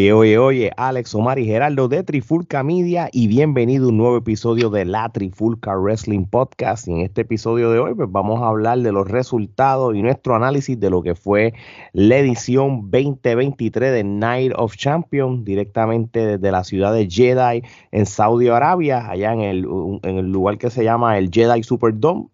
Oye, oye, oye, Alex Omar y Geraldo de Trifulca Media y bienvenido a un nuevo episodio de la Trifulca Wrestling Podcast. Y en este episodio de hoy pues vamos a hablar de los resultados y nuestro análisis de lo que fue la edición 2023 de Night of Champions directamente desde la ciudad de Jedi en Saudi Arabia, allá en el, en el lugar que se llama el Jedi Superdome.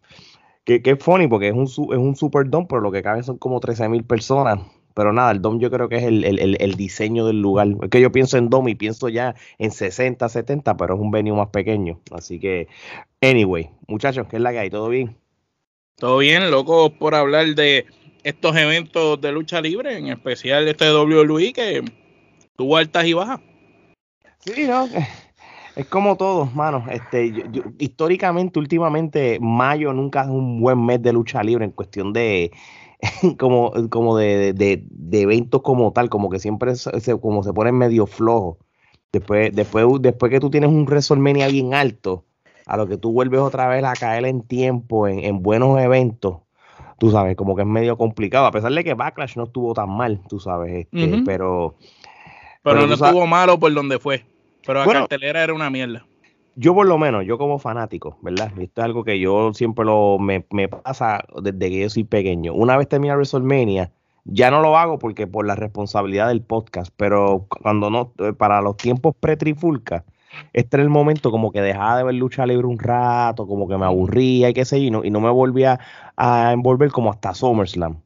Que, que es funny porque es un, es un Superdome, pero lo que caben son como 13 mil personas pero nada, el DOM yo creo que es el, diseño del lugar. Es que yo pienso en DOM y pienso ya en 60, 70, pero es un venue más pequeño. Así que, anyway, muchachos, ¿qué es la que hay? ¿Todo bien? Todo bien, loco, por hablar de estos eventos de lucha libre, en especial este WWE que tuvo altas y bajas. Sí, no, es como todo, mano. Este, históricamente, últimamente, mayo nunca es un buen mes de lucha libre en cuestión de como, como de, de, de, eventos como tal, como que siempre se, como se ponen medio flojos. Después, después, después que tú tienes un WrestleMania bien alto, a lo que tú vuelves otra vez a caer en tiempo, en, en buenos eventos, tú sabes, como que es medio complicado, a pesar de que Backlash no estuvo tan mal, tú sabes, este, pero... Pero, no estuvo malo por donde fue, pero la cartelera era una mierda yo por lo menos, yo como fanático, ¿verdad? Esto es algo que yo siempre lo me, pasa desde que yo soy pequeño. Una vez termina WrestleMania, ya no lo hago porque por la responsabilidad del podcast, pero cuando no, eh, para los tiempos pre-trifulca, este era el momento como que dejaba de ver lucha libre un rato, como que me aburría y qué sé yo, y no, y no me volvía a envolver como hasta SummerSlam.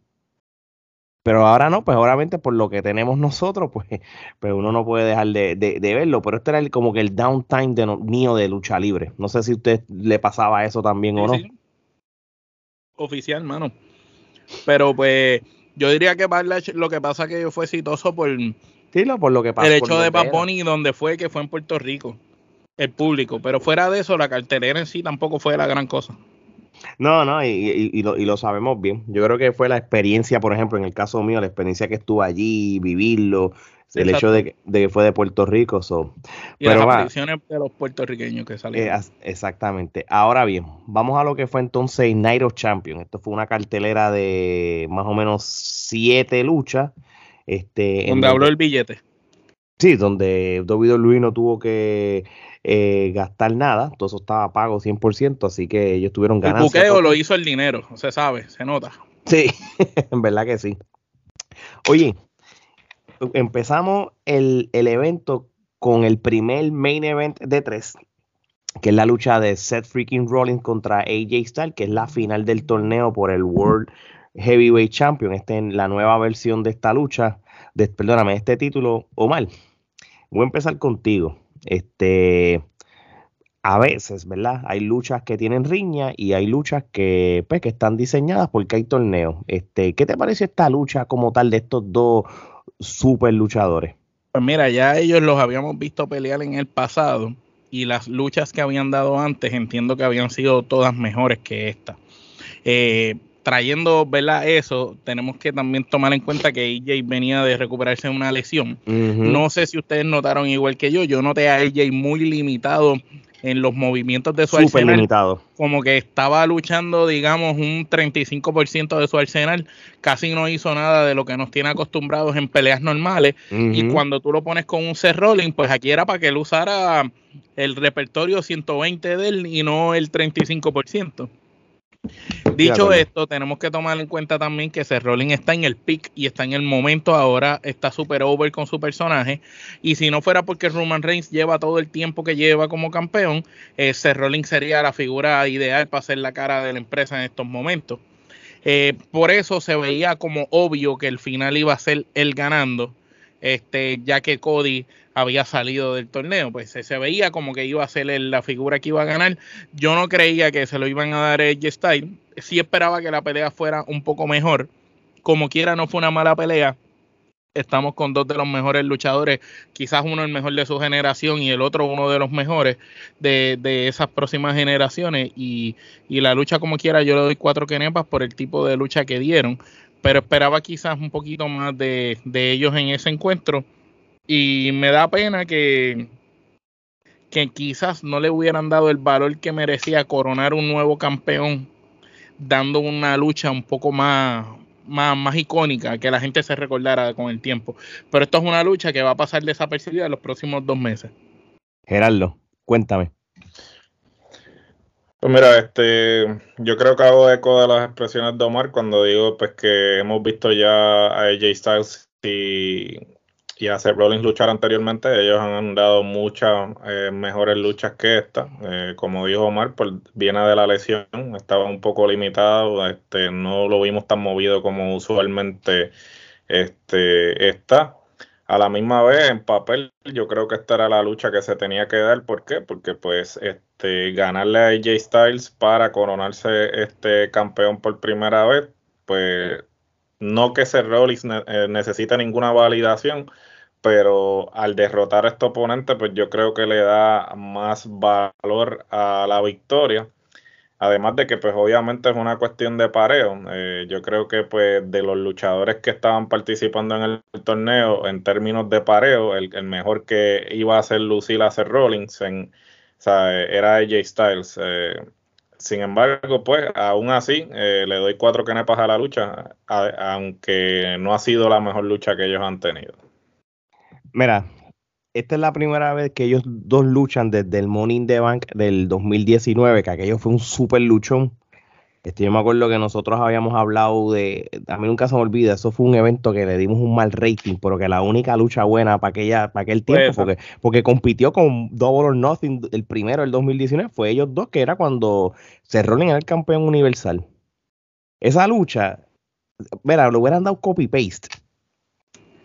Pero ahora no, pues obviamente por lo que tenemos nosotros, pues, pues uno no puede dejar de, verlo. Pero este era el, como que el downtime de mío de lucha libre. No sé si a usted le pasaba eso también o no. Oficial, mano. Pero pues yo diría que lo que pasa que fue exitoso por, sí, por lo que pasó, el hecho de Bad donde fue, que fue en Puerto Rico, el público. Pero fuera de eso, la cartelera en sí tampoco fue la gran cosa. No, no, y, lo, sabemos bien. Yo creo que fue la experiencia, por ejemplo, en el caso mío, la experiencia que estuvo allí, vivirlo, el hecho de que, fue de Puerto Rico. y las apariciones de los puertorriqueños que salieron. Eh, exactamente. Ahora bien, vamos a lo que fue entonces Night of Champions. Esto fue una cartelera de más o menos siete luchas. Este, donde habló el billete. Sí, donde WWE no tuvo que eh, gastar nada, todo eso estaba pago 100%, así que ellos tuvieron ganas. El buqueo lo hizo el dinero, se sabe, se nota. Sí, en verdad que sí. Oye, empezamos el, evento con el primer main event de tres, que es la lucha de Seth Freaking Rollins contra AJ Styles, que es la final del torneo por el World Heavyweight Champion. Esta es la nueva versión de esta lucha, de, perdóname, este título, Omar. Voy a empezar contigo. Este, a veces, ¿verdad? Hay luchas que tienen riña y hay luchas que, pues, que están diseñadas porque hay torneos. Este, ¿Qué te parece esta lucha como tal de estos dos super luchadores? Pues mira, ya ellos los habíamos visto pelear en el pasado y las luchas que habían dado antes entiendo que habían sido todas mejores que esta. Eh, trayendo ¿verdad? eso, tenemos que también tomar en cuenta que AJ venía de recuperarse de una lesión. No sé si ustedes notaron igual que yo, yo noté a AJ muy limitado en los movimientos de su Super limitado. Como que estaba luchando, digamos, un 35% de su arsenal. Casi no hizo nada de lo que nos tiene acostumbrados en peleas normales. Y cuando tú lo pones con un set rolling, pues aquí era para que él usara el repertorio 120 de él y no el 35%. Dicho esto, tenemos que tomar en cuenta también que Seth Rollins está en el pick y está en el momento ahora, está super over con su personaje. Y si no fuera porque Roman Reigns lleva todo el tiempo que lleva como campeón, eh, Seth Rollins sería la figura ideal para ser la cara de la empresa en estos momentos. Eh, por eso se veía como obvio que el final iba a ser él ganando, este, ya que Cody había salido del torneo. Pues se, veía como que iba a ser la figura que iba a ganar. Yo no creía que se lo iban a dar Edge Style. Sí esperaba que la pelea fuera un poco mejor. Como quiera, no fue una mala pelea. Estamos con dos de los mejores luchadores, quizás uno el mejor de su generación y el otro uno de los mejores de, esas próximas generaciones. Y, y, la lucha como quiera, yo le doy cuatro quenepas por el tipo de lucha que dieron pero esperaba quizás un poquito más de, de ellos en ese encuentro. Y me da pena que, que quizás no le hubieran dado el valor que merecía coronar un nuevo campeón, dando una lucha un poco más, más, más icónica, que la gente se recordara con el tiempo. Pero esto es una lucha que va a pasar desapercibida en los próximos dos meses. Gerardo, cuéntame. Pues mira, este, yo creo que hago eco de las expresiones de Omar cuando digo pues que hemos visto ya a AJ Styles y y Seth Rollins luchar anteriormente, ellos han dado muchas eh, mejores luchas que esta. Eh, como dijo Omar, pues viene de la lesión, estaba un poco limitado, este, no lo vimos tan movido como usualmente este, está. A la misma vez, en papel, yo creo que esta era la lucha que se tenía que dar. ¿Por qué? Porque pues este, ganarle a AJ Styles para coronarse este campeón por primera vez, pues no que Seth Rollins eh, necesita ninguna validación, pero al derrotar a este oponente, pues yo creo que le da más valor a la victoria. Además de que, pues obviamente es una cuestión de pareo. Eh, yo creo que, pues, de los luchadores que estaban participando en el torneo, en términos de pareo, el, mejor que iba a ser Lucille hacer Rollins en, o sea, era AJ Styles. Eh, sin embargo, pues, aún así, eh, le doy cuatro canepas a la lucha, aunque no ha sido la mejor lucha que ellos han tenido. Mira, esta es la primera vez que ellos dos luchan desde el Morning the Bank del 2019, que aquello fue un super luchón. Este, yo me acuerdo que nosotros habíamos hablado de, a mí nunca se me olvida, eso fue un evento que le dimos un mal rating, pero que la única lucha buena para, aquella, para aquel tiempo, porque, porque compitió con Double or Nothing, el primero del 2019, fue ellos dos, que era cuando Cerrón era el campeón universal. Esa lucha, mira, lo hubieran dado copy-paste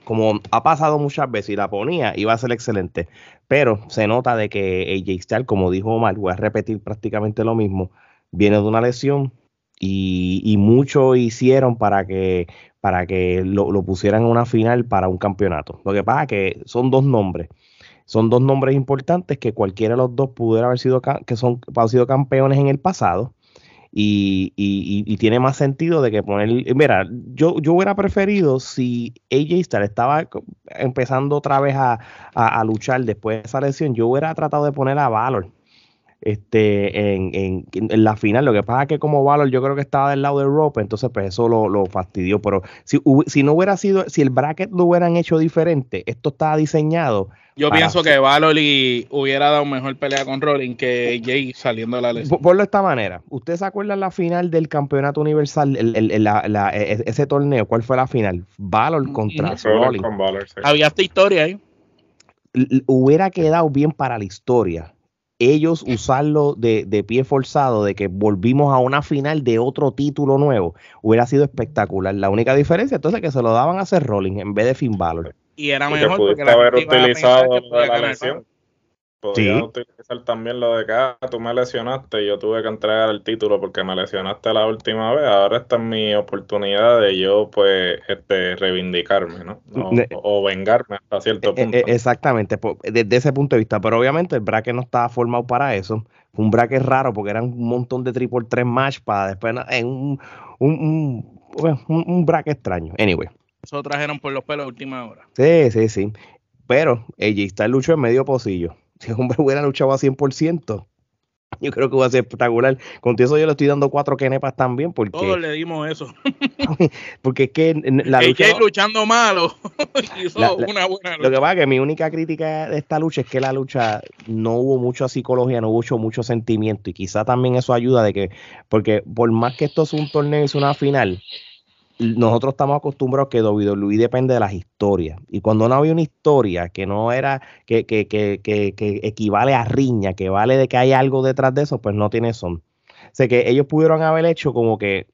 como ha pasado muchas veces y la ponía, iba a ser excelente. Pero se nota de que AJ Styles, como dijo Omar, voy a repetir prácticamente lo mismo, viene de una lesión y, y mucho hicieron para que, para que lo, pusieran en una final para un campeonato. Lo que pasa es que son dos nombres. Son dos nombres importantes que cualquiera de los dos pudiera haber sido, que son, han sido campeones en el pasado y, y, tiene más sentido de que poner. Mira, yo, yo hubiera preferido si AJ Styles estaba empezando otra vez a, a, luchar después de esa lesión, yo hubiera tratado de poner a Valor este, en, en, en, la final. Lo que pasa es que como Valor yo creo que estaba del lado de Rope, entonces pues eso lo, lo fastidió. Pero si, si no hubiera sido, si el bracket lo hubieran hecho diferente, esto estaba diseñado yo pienso que Valoli hubiera dado mejor pelea con Rolling que Jay saliendo de la lesión. Por, de esta manera, ¿usted se acuerda la final del campeonato universal, el, e, e, ese torneo? ¿Cuál fue la final? Valor contra Rolling. Había esta historia ahí. hubiera quedado bien para la historia. Ellos usarlo de, de, pie forzado, de que volvimos a una final de otro título nuevo, hubiera sido espectacular. La única diferencia entonces es que se lo daban a hacer Rolling en vez de Finn Balor y era mejor porque, porque haber utilizado la lesión. Podías utilizar también lo de que ah, tú me lesionaste y yo tuve que entregar el título porque me lesionaste la última vez. Ahora esta es mi oportunidad de yo, pues, este, reivindicarme, ¿no? O, vengarme hasta cierto e, e, punto. exactamente, desde ese punto de vista. Pero obviamente el bracket no estaba formado para eso. Fue un bracket raro porque eran un montón de triple 3 match para después en un, un, un, un bracket extraño. Anyway. Eso trajeron por los pelos a última hora. Sí, sí, sí. Pero ella está luchó en medio pocillo. Si hombre hubiera luchado a 100%, yo creo que va a ser espectacular. Con eso yo le estoy dando cuatro kenepas también. Porque, Todos le dimos eso. porque es que la lucha. luchando malo. hizo una buena lucha. Lo que pasa es que mi única crítica de esta lucha es que la lucha no hubo mucha psicología, no hubo mucho, mucho sentimiento. Y quizá también eso ayuda de que, porque por más que esto es un torneo y es una final, nosotros estamos acostumbrados que WWE depende de las historias. Y cuando no había una historia que no era, que, que, que, que, equivale a riña, que vale de que hay algo detrás de eso, pues no tiene son. O sea que ellos pudieron haber hecho como que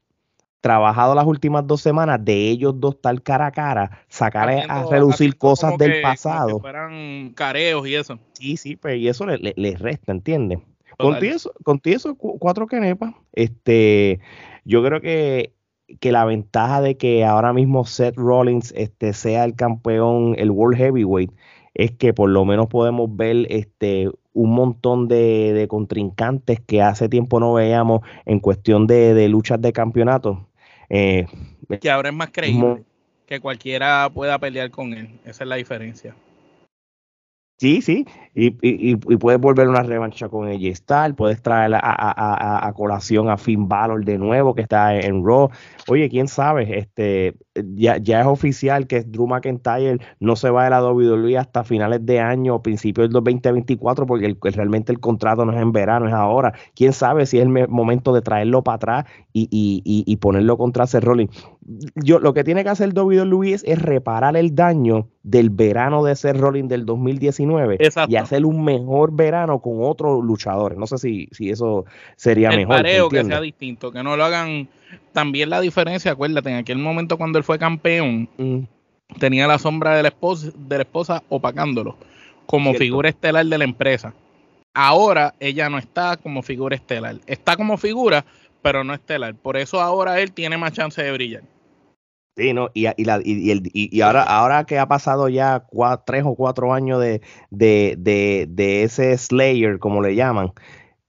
trabajado las últimas dos semanas de ellos dos tal cara a cara, sacar a reducir cosas del pasado. Que fueran careos y eso. Sí, sí, pero y eso les le, resta, ¿entiendes? Contigo eso, eso, cuatro canepas, este, yo creo que que la ventaja de que ahora mismo Seth Rollins este, sea el campeón, el World Heavyweight, es que por lo menos podemos ver este, un montón de, contrincantes que hace tiempo no veíamos en cuestión de, luchas de campeonato. Eh, que ahora es más creíble, que cualquiera pueda pelear con él. Esa es la diferencia. Sí, sí, y, y, y, puedes volver una revancha con ella Star, puedes traer a, a, a, colación a Finn Balor de nuevo, que está en Raw. Oye, quién sabe, este, ya, ya es oficial que Drew McIntyre no se va de la WWE hasta finales de año o principios del 2024, porque realmente el contrato no es en verano, es ahora. Quién sabe si es el momento de traerlo para atrás y, y ponerlo contra Seth Rollins. Yo, lo que tiene que hacer WWE es, es reparar el daño del verano de Seth Rollins del 2019 y hacer un mejor verano con otros luchadores. No sé si, si eso sería el mejor. Pareo que sea distinto, que no lo hagan. También la diferencia, acuérdate, en aquel momento cuando él fue campeón, mm. tenía la sombra de la esposa, de la esposa opacándolo como figura estelar de la empresa. Ahora ella no está como figura estelar, está como figura, pero no estelar. Por eso ahora él tiene más chance de brillar. Sí, ¿no? Y, y, la, y, el, y, ahora, ahora que ha pasado ya tres o cuatro años de, de, de, de, ese Slayer, como le llaman,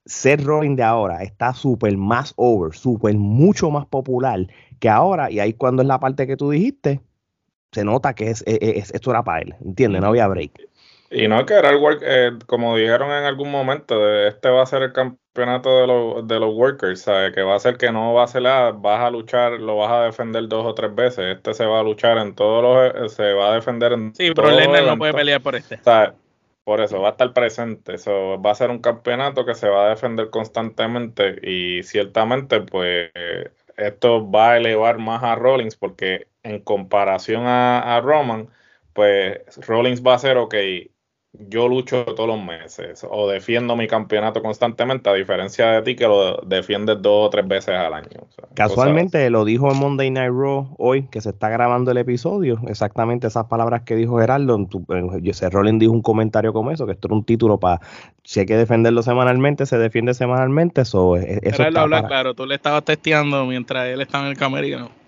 Seth Rollins de ahora está súper más over, súper mucho más popular que ahora. Y ahí cuando es la parte que tú dijiste, se nota que es, es, esto era para él, ¿entiendes? No había break. Y no que era el work, eh, como dijeron en algún momento, este va a ser el campeonato de los, de los workers, ¿sabes? Que va a ser que no va a ser la, vas a luchar, lo vas a defender dos o tres veces. Este se va a luchar en todos los, eh, se va a defender en Sí, pero Lennon no puede pelear por este. Por eso va a estar presente. Eso va a ser un campeonato que se va a defender constantemente y ciertamente, pues, esto va a elevar más a Rollins porque en comparación a, a Roman, pues Rollins va a ser, ok, yo lucho todos los meses o defiendo mi campeonato constantemente, a diferencia de ti que lo defiendes dos o tres veces al año. Casualmente lo dijo en Monday Night Raw hoy, que se está grabando el episodio, exactamente esas palabras que dijo Gerardo. José Rollins dijo un comentario como eso, que esto era un título para, si hay que defenderlo semanalmente, se defiende semanalmente. Eso, e, eso habla claro, tú le estabas testeando mientras él estaba en el camerino.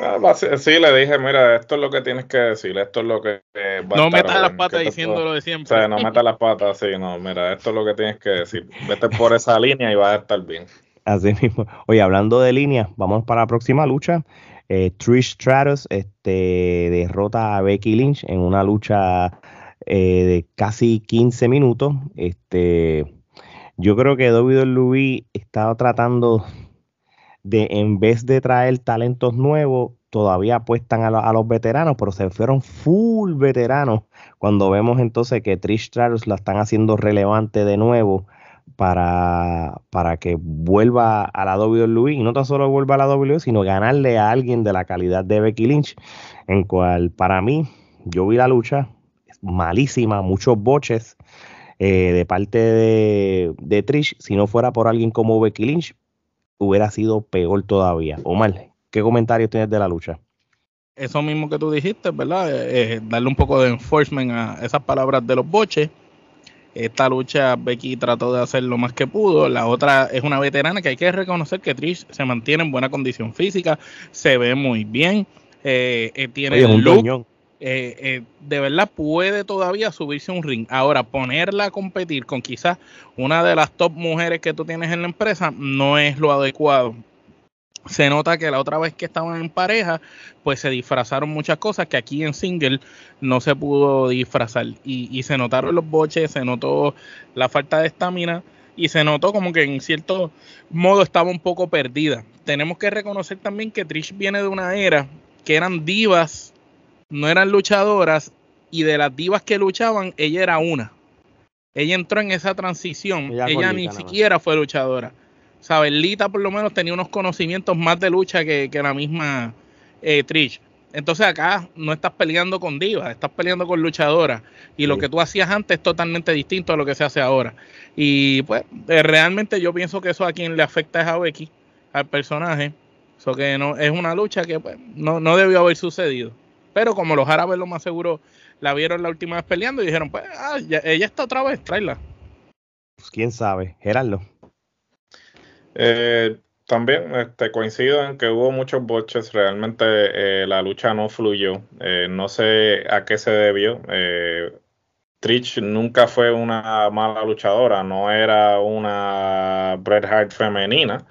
Ah, sí, le dije, mira, esto es lo que tienes que decir, esto es lo que No metas las patas diciendo lo de siempre. O sea, no metas las patas, sí, no, mira, esto es lo que tienes que decir. Vete por esa línea y vas a estar bien. Así mismo. Oye, hablando de línea, vamos para la próxima lucha. Eh, Trish Stratus este, derrota a Becky Lynch en una lucha eh, de casi 15 minutos. Este, yo creo que WWE estaba tratando de en vez de traer talentos nuevos, todavía apuestan a, los veteranos, pero se fueron full veteranos. Cuando vemos entonces que Trish Stratus la están haciendo relevante de nuevo para, para que vuelva a la WWE y no tan solo vuelva a la WWE, sino ganarle a alguien de la calidad de Becky Lynch, en cual para mí yo vi la lucha malísima, muchos boches eh, de parte de, de Trish, si no fuera por alguien como Becky Lynch, hubiera sido peor todavía. Omar, ¿qué comentarios tienes de la lucha? Eso mismo que tú dijiste, ¿verdad? Eh, eh, darle un poco de enforcement a esas palabras de los boches. Esta lucha Becky trató de hacer lo más que pudo. La otra es una veterana que hay que reconocer que Trish se mantiene en buena condición física, se ve muy bien, eh, tiene un look, de verdad puede todavía subirse un ring. Ahora, ponerla a competir con quizás una de las top mujeres que tú tienes en la empresa no es lo adecuado se nota que la otra vez que estaban en pareja, pues se disfrazaron muchas cosas que aquí en single no se pudo disfrazar. Y, se notaron los boches, se notó la falta de estamina y se notó como que en cierto modo estaba un poco perdida. Tenemos que reconocer también que Trish viene de una era que eran divas, no eran luchadoras, y de las divas que luchaban, ella era una. Ella entró en esa transición, ella, ni siquiera fue luchadora Sabelita por lo menos tenía unos conocimientos más de lucha que, la misma eh, Trish. Entonces acá no estás peleando con divas, estás peleando con luchadoras. Y lo que tú hacías antes es totalmente distinto a lo que se hace ahora. Y pues eh, realmente yo pienso que eso a quien le afecta es a Becky, al personaje. Eso que no es una lucha que pues, no, no debió haber sucedido. Pero como los árabes lo más seguro la vieron la última vez peleando y dijeron, pues ah, ella está otra vez, tráela. Pues quién sabe, Gerardo. Eh, también este, coincido en que hubo muchos boches, realmente eh, la lucha no fluyó, eh, no sé a qué se debió. Eh, Trish nunca fue una mala luchadora, no era una Bret Hart femenina,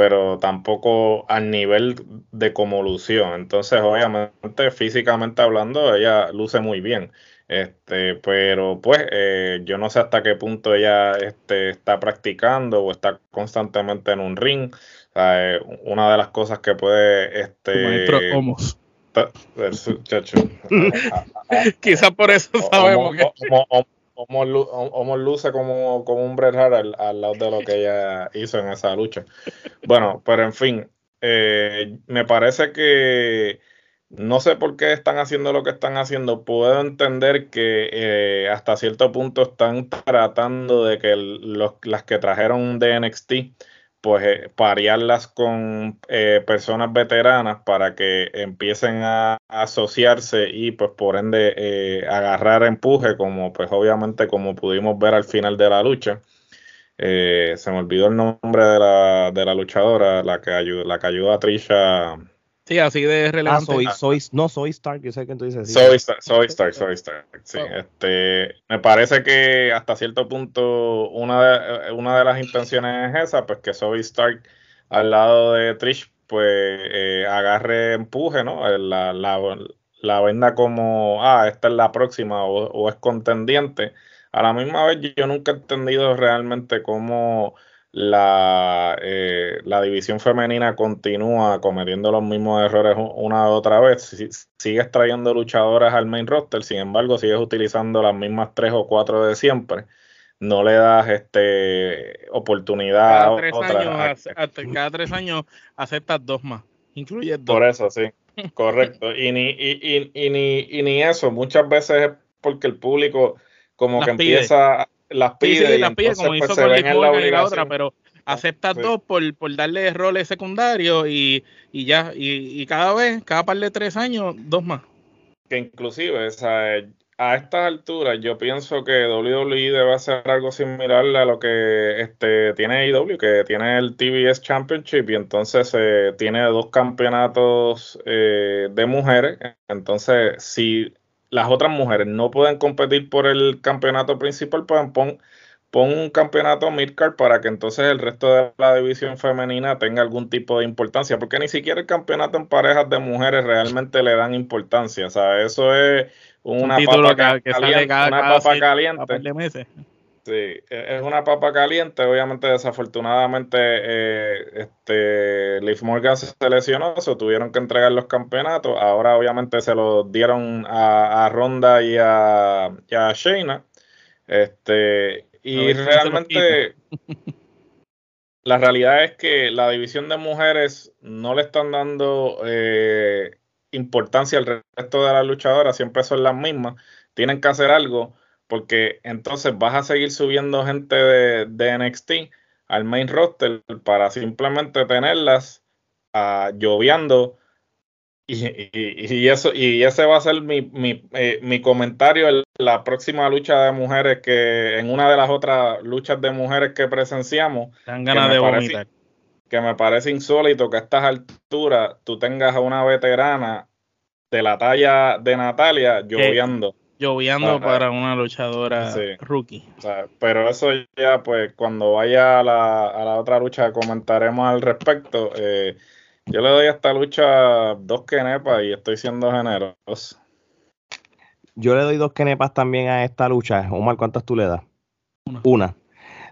pero tampoco al nivel de como lució. Entonces, obviamente, físicamente hablando, ella luce muy bien. Este, pero pues eh, yo no sé hasta qué punto ella este, está practicando o está constantemente en un ring. Eh, una de las cosas que puede este Quizás por eso sabemos que Omos luce como, un Bret al, lado de lo que ella hizo en esa lucha. Bueno, pero en fin, eh, me parece que no sé por qué están haciendo lo que están haciendo. Puedo entender que eh, hasta cierto punto están tratando de que las que trajeron de NXT pues eh, parearlas con eh, personas veteranas para que empiecen a, asociarse y pues por ende eh, agarrar empuje como pues obviamente como pudimos ver al final de la lucha. Se me olvidó el nombre de la, de la luchadora la que ayudó la que ayudó a Trisha Sí, así de ah, relevante. Ah, soy, no, soy Stark, yo sé que tú dices. Soy, soy Stark, soy Stark. Sí, oh. este, me parece que hasta cierto punto una de, una de las intenciones es esa, pues que Soy Stark al lado de Trish, pues eh, agarre empuje, ¿no? Eh, la, la, la, venda como, ah, esta es la próxima o, o es contendiente. A la misma vez, yo nunca he entendido realmente cómo la, eh, la división femenina continúa cometiendo los mismos errores una y otra vez. sigues trayendo luchadoras al main roster, sin embargo, sigues utilizando las mismas tres o cuatro de siempre. No le das este oportunidad cada tres Años, cada tres años aceptas dos más, incluye dos. Por eso, sí, correcto. y, ni, y, y, ni, y ni eso, muchas veces es porque el público como que empieza las pide. las pide, como pues, hizo con la y la otra, pero acepta dos por, por darle roles secundarios y, y ya, y, y, cada vez, cada par de tres años, dos más. Que inclusive, a estas alturas yo pienso que WWE debe hacer algo similar a lo que este, tiene IW, que tiene el TBS Championship y entonces eh, tiene dos campeonatos eh, de mujeres. Entonces, si las otras mujeres no pueden competir por el campeonato principal, pues pon, un campeonato midcard para que entonces el resto de la división femenina tenga algún tipo de importancia, porque ni siquiera el campeonato en parejas de mujeres realmente le dan importancia, o sea, eso es una papa, que, caliente, una papa caliente. Sí, e, es una papa caliente. Obviamente, desafortunadamente, eh, este, Liv Morgan se lesionó, se tuvieron que entregar los campeonatos. Ahora, obviamente, se los dieron a, Ronda y a, a Shayna. Este, y realmente, la realidad es que la división de mujeres no le están dando eh, importancia al resto de las luchadoras, siempre son las mismas. Tienen que hacer algo porque entonces vas a seguir subiendo gente de, NXT al main roster para simplemente tenerlas uh, lloviando y, eso y ese va a ser mi, mi, eh, mi, comentario en la próxima lucha de mujeres que en una de las otras luchas de mujeres que presenciamos Dan ganas de vomitar. que me parece insólito que a estas alturas tú tengas a una veterana de la talla de Natalia lloviendo lloviendo para una luchadora rookie. pero eso ya, pues, cuando vaya a la, a la otra lucha comentaremos al respecto. Eh, yo le doy a esta lucha dos kenepas y estoy siendo generoso. Yo le doy dos kenepas también a esta lucha. Omar, ¿cuántas tú le das? Una. Una.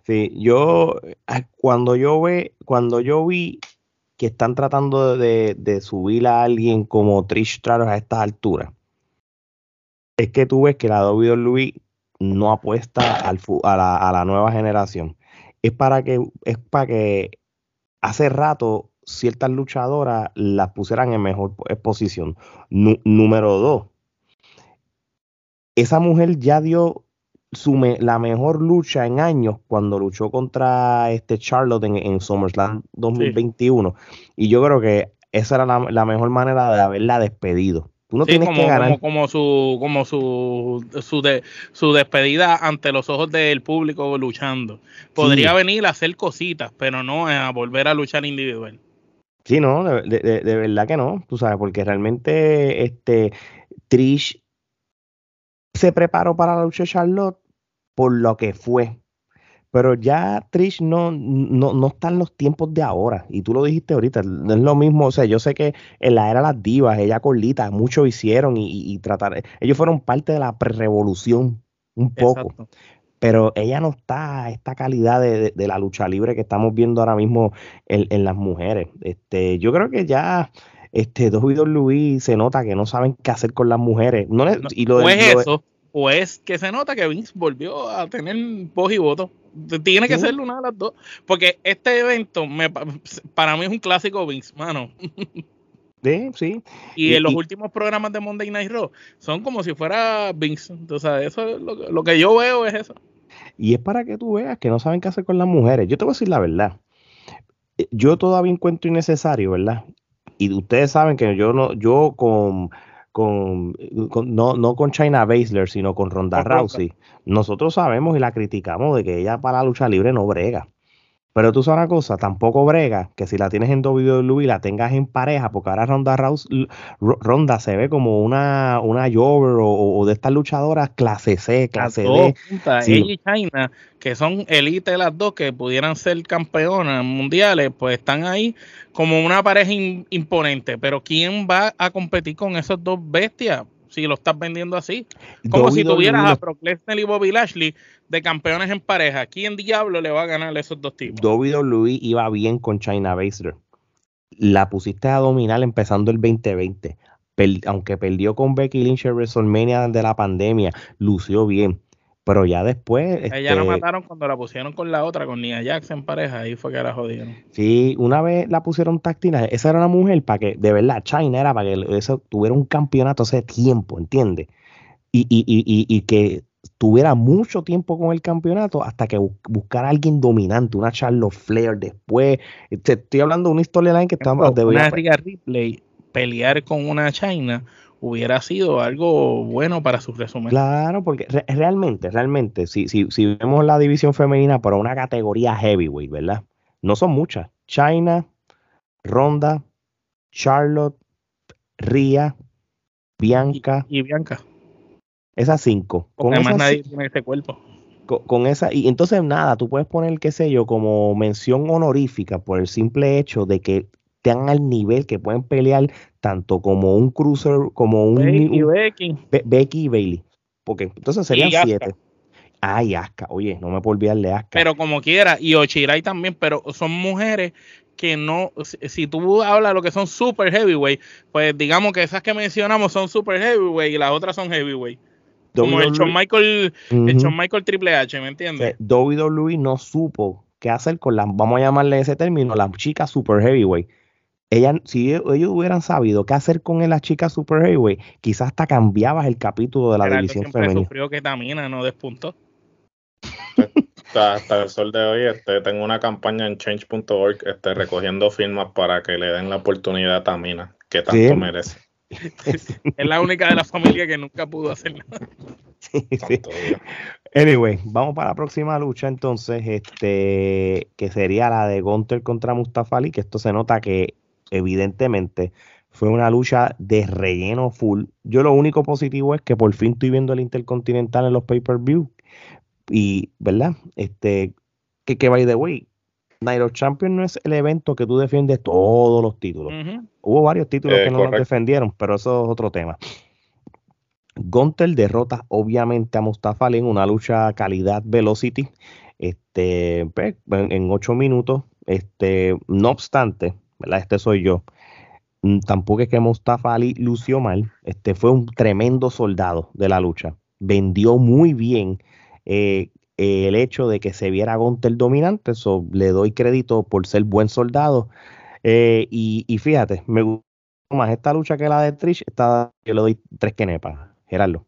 Sí, yo cuando yo ve, cuando yo vi que están tratando de, de subir a alguien como Trish Stratus a estas alturas, es que tú ves que la WWE no apuesta al, a, la, a, la, nueva generación. Es para que, es para que hace rato ciertas luchadoras las pusieran en mejor posición. número dos, esa mujer ya dio su la mejor lucha en años cuando luchó contra este Charlotte en, SummerSlam 2021. Y yo creo que esa era la, la mejor manera de haberla despedido como, Como, su, como su, su, de, su despedida ante los ojos del público luchando. Podría venir a hacer cositas, pero no a volver a luchar individual. Sí, no, de, de, verdad que no, tú sabes, porque realmente este Trish se preparó para la lucha de Charlotte por lo que fue. Pero ya Trish no, no, no están los tiempos de ahora. Y tú lo dijiste ahorita, no es lo mismo. O sea, yo sé que en la era de las divas, ella con Lita, mucho hicieron y, y, tratar. Ellos fueron parte de la pre-revolución, un poco. Pero ella no está a esta calidad de, de, la lucha libre que estamos viendo ahora mismo en, en las mujeres. Este, yo creo que ya este, dos Luis se nota que no saben qué hacer con las mujeres. No, y lo, pues eso o es que se nota que Vince volvió a tener voz y voto. Tiene que ser una de las dos. Porque este evento me, para mí es un clásico Vince, mano. Sí, sí. Y, en los últimos programas de Monday Night Raw son como si fuera Vince. Entonces, eso es lo, que yo veo es eso. Y es para que tú veas que no saben qué hacer con las mujeres. Yo te voy a decir la verdad. Yo todavía encuentro innecesario, ¿verdad? Y ustedes saben que yo no, yo con con, no, no con China Baszler, sino con Ronda Rousey. Nosotros sabemos y la criticamos de que ella para la lucha libre no brega. Pero tú sabes una cosa, tampoco brega que si la tienes en WWE la tengas en pareja, porque ahora Ronda Rousey, Ronda se ve como una, una Jover o, de estas luchadoras clase C, clase D. Ella y China, que son elite las dos, que pudieran ser campeonas mundiales, pues están ahí como una pareja imponente. Pero ¿quién va a competir con esos dos bestias? Si lo estás vendiendo así. Como si tuvieras a Brock Lesnar y Bobby Lashley de campeones en pareja. ¿Quién diablo le va a ganar a esos dos tipos? WWE iba bien con China Baszler. La pusiste a dominar empezando el 2020. aunque perdió con Becky Lynch en WrestleMania de la pandemia, lució bien. Pero ya después. Ella la este mataron cuando la pusieron con la otra, con Nia Jax en pareja. Ahí fue que la jodieron. Sí, una vez la pusieron táctil, esa era una mujer para que, de verdad, China era para que eso tuviera un campeonato hace tiempo, ¿entiendes? Y, y, y, y, que tuviera mucho tiempo con el campeonato hasta que buscara a alguien dominante, una Charlotte Flair después. Te estoy hablando de una historia que estamos. Una Riga Ripley pelear con una China hubiera sido algo bueno para su resumen. Claro, porque realmente, realmente, si, si, si vemos la división femenina para una categoría heavyweight, ¿verdad? No son muchas. China, Ronda, Charlotte, Ria, Bianca. Y, Bianca. Esas cinco. con además nadie tiene ese cuerpo. Con, esa, y entonces nada, tú puedes poner, qué sé yo, como mención honorífica por el simple hecho de que están al nivel que pueden pelear tanto como un cruiser, como un Becky, Becky. y Bailey. Porque entonces serían siete. Ay, Aska, oye, no me puedo olvidar de Aska. Pero como quiera, y Ochirai también, pero son mujeres que no, si, tú hablas de lo que son super heavyweight, pues digamos que esas que mencionamos son super heavyweight y las otras son heavyweight. Como el Shawn Michael, el Shawn Michael Triple H, ¿me entiendes? WWE no supo qué hacer con la, vamos a llamarle ese término, la chica super heavyweight ella, si ellos hubieran sabido qué hacer con la chica Super Heavyweight, quizás hasta cambiabas el capítulo de la división femenina. sufrió que Tamina no despuntó. Hasta, el sol de hoy este, tengo una campaña en change.org este, recogiendo firmas para que le den la oportunidad a Tamina, que tanto merece. es la única de la familia que nunca pudo hacer nada. Anyway, vamos para la próxima lucha entonces, este, que sería la de Gunter contra Mustafa Ali, que esto se nota que evidentemente fue una lucha de relleno full. Yo lo único positivo es que por fin estoy viendo el Intercontinental en los pay-per-view. Y, ¿verdad? Este, que, que by the way, Night of Champions no es el evento que tú defiendes todos los títulos. Hubo varios títulos eh, que no los defendieron, pero eso es otro tema. Gunter derrota obviamente a Mustafa Ali en una lucha calidad velocity este, pues, en ocho minutos. Este, no obstante, este soy yo. Mm, tampoco es que Mustafa Ali lució mal. Este fue un tremendo soldado de la lucha. Vendió muy bien eh, el hecho de que se viera Gontel dominante. Eso le doy crédito por ser buen soldado. Eh, y, fíjate, me gusta más esta lucha que la de Trish. yo le doy tres quenepas. Gerardo.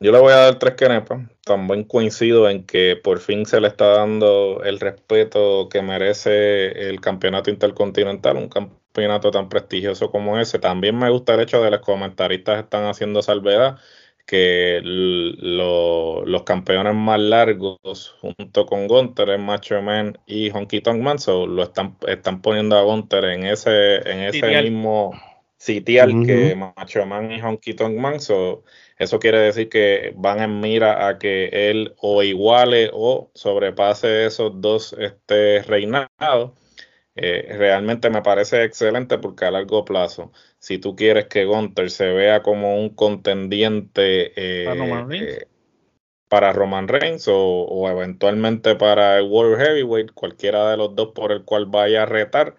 Yo le voy a dar tres quenepas. También coincido en que por fin se le está dando el respeto que merece el campeonato intercontinental, un campeonato tan prestigioso como ese. También me gusta el hecho de que los comentaristas están haciendo salvedad que los campeones más largos junto con Gunter es Macho Man y Honky Tonk Man, lo están, están poniendo a Gunter en ese, en ese mismo sitial que Macho Man y Honky Tonk Man. Eso quiere decir que van en mira a que él o iguale o sobrepase esos dos este, reinados. Eh, realmente me parece excelente porque a largo plazo, si tú quieres que Gunter se vea como un contendiente eh, para Roman Reigns, o, eventualmente para el World Heavyweight, cualquiera de los dos por el cual vaya a retar,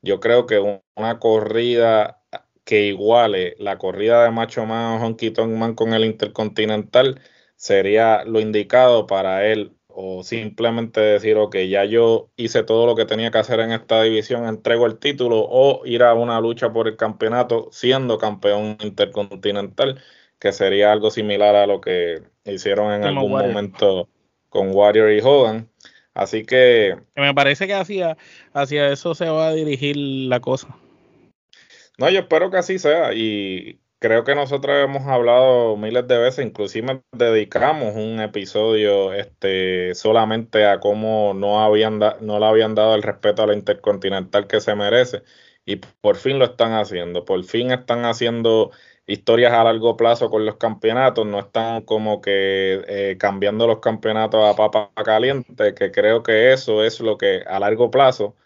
yo creo que una corrida que iguale la corrida de Macho Man o Honky Tonk Man con el Intercontinental sería lo indicado para él o simplemente decir, ok, ya yo hice todo lo que tenía que hacer en esta división, entrego el título o ir a una lucha por el campeonato siendo campeón intercontinental, que sería algo similar a lo que hicieron en algún momento con Warrior y Hogan. Así que... Me parece que hacia, hacia eso se va a dirigir la cosa. No, yo espero que así sea y creo que nosotros hemos hablado miles de veces, inclusive dedicamos un episodio este, solamente a cómo no, habían no le habían dado el respeto a la Intercontinental que se merece y por fin lo están haciendo, por fin están haciendo historias a largo plazo con los campeonatos, no están como que eh, cambiando los campeonatos a papa caliente, que creo que eso es lo que a largo plazo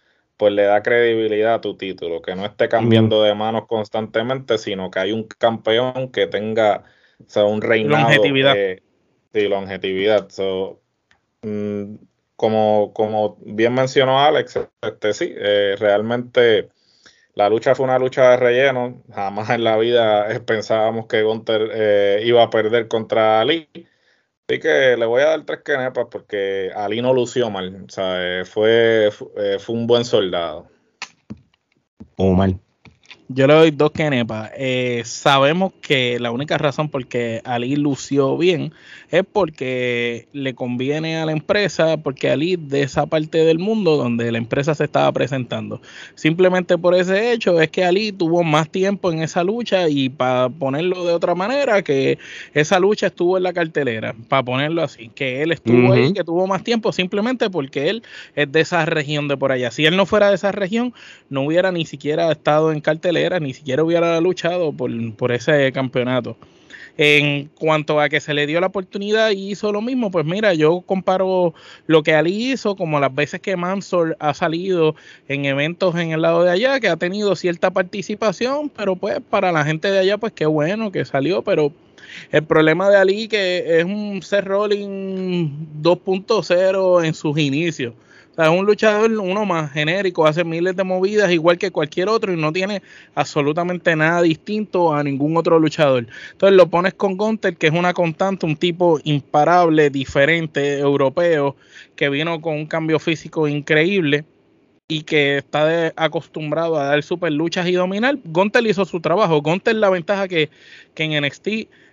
pues le da credibilidad a tu título, que no esté cambiando de manos constantemente, sino que hay un campeón que tenga un reinado. Longevidad. sí, longevidad. Mm, como, como bien mencionó Alex, este sí, eh, realmente la lucha fue una lucha de relleno. Jamás en la vida pensábamos que Gunter eh, iba a perder contra Ali. Así que le voy a dar tres quenepas porque Ali no lució mal. O sea, eh, fue, eh, fue un buen soldado. O mal. Yo le doy dos kenepas. Eh, sabemos que la única razón por que Ali lució bien es porque le conviene a la empresa, porque Ali de esa parte del mundo donde la empresa se estaba presentando. Simplemente por ese hecho es que Ali tuvo más tiempo en esa lucha y para ponerlo de otra manera, que esa lucha estuvo en la cartelera, para ponerlo así, que él estuvo ahí, que tuvo más tiempo simplemente porque él es de esa región de por allá. Si él no fuera de esa región, no hubiera ni siquiera estado en cartelera ni siquiera hubiera luchado por, ese campeonato. En cuanto a que se le dio la oportunidad y hizo lo mismo, pues mira, yo comparo lo que Ali hizo como las veces que Mansor ha salido en eventos en el lado de allá, que ha tenido cierta participación, pero pues para la gente de allá, pues qué bueno que salió, pero el problema de Ali que es un set rolling 2.0 en sus inicios. O sea, es un luchador, uno más genérico, hace miles de movidas igual que cualquier otro y no tiene absolutamente nada distinto a ningún otro luchador. Entonces lo pones con Gunter, que es una constante, un tipo imparable, diferente, europeo, que vino con un cambio físico increíble y que está acostumbrado a dar super luchas y dominar. Gunter hizo su trabajo. Gunter la ventaja que, que en NXT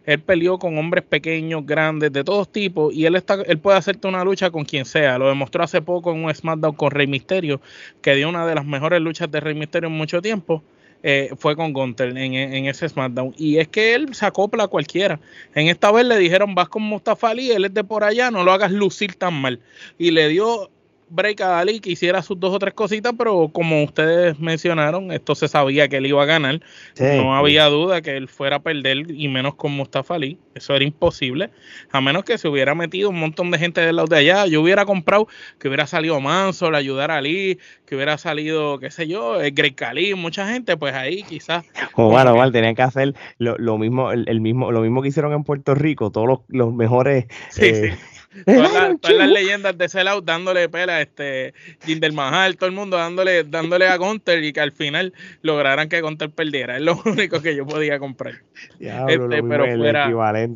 él peleó con hombres pequeños, grandes, de todos tipos, y él está, él puede hacerte una lucha con quien sea. Lo demostró hace poco en un SmackDown con Rey Misterio, que dio una de las mejores luchas de Rey Misterio en mucho tiempo. Eh, fue con Gunter en, en, ese SmackDown. Y es que él se acopla a cualquiera. En esta vez le dijeron, vas con Mustafa Ali, él es de por allá, no lo hagas lucir tan mal. Y le dio break a Dalí que hiciera sus dos o tres cositas, pero como ustedes mencionaron, esto se sabía que él iba a ganar. no había duda que él fuera a perder, y menos con Mustafa Ali. Eso era imposible. A menos que se hubiera metido un montón de gente del lado de allá. Yo hubiera comprado que hubiera salido Manso, ayudar a Ali, que hubiera salido, qué sé yo, el Greg Cali, mucha gente, pues ahí quizás. O bueno, igual tenían que hacer lo, mismo, el, mismo, lo mismo que hicieron en Puerto Rico, todos los, mejores. Sí, eh, sí Todas, las leyendas de Sellout dándole pela a este Jinder Mahal, todo el mundo dándole, dándole a Gunter y que al final lograran que Gunter perdiera. Es lo único que yo podía comprar. este, pero fuera,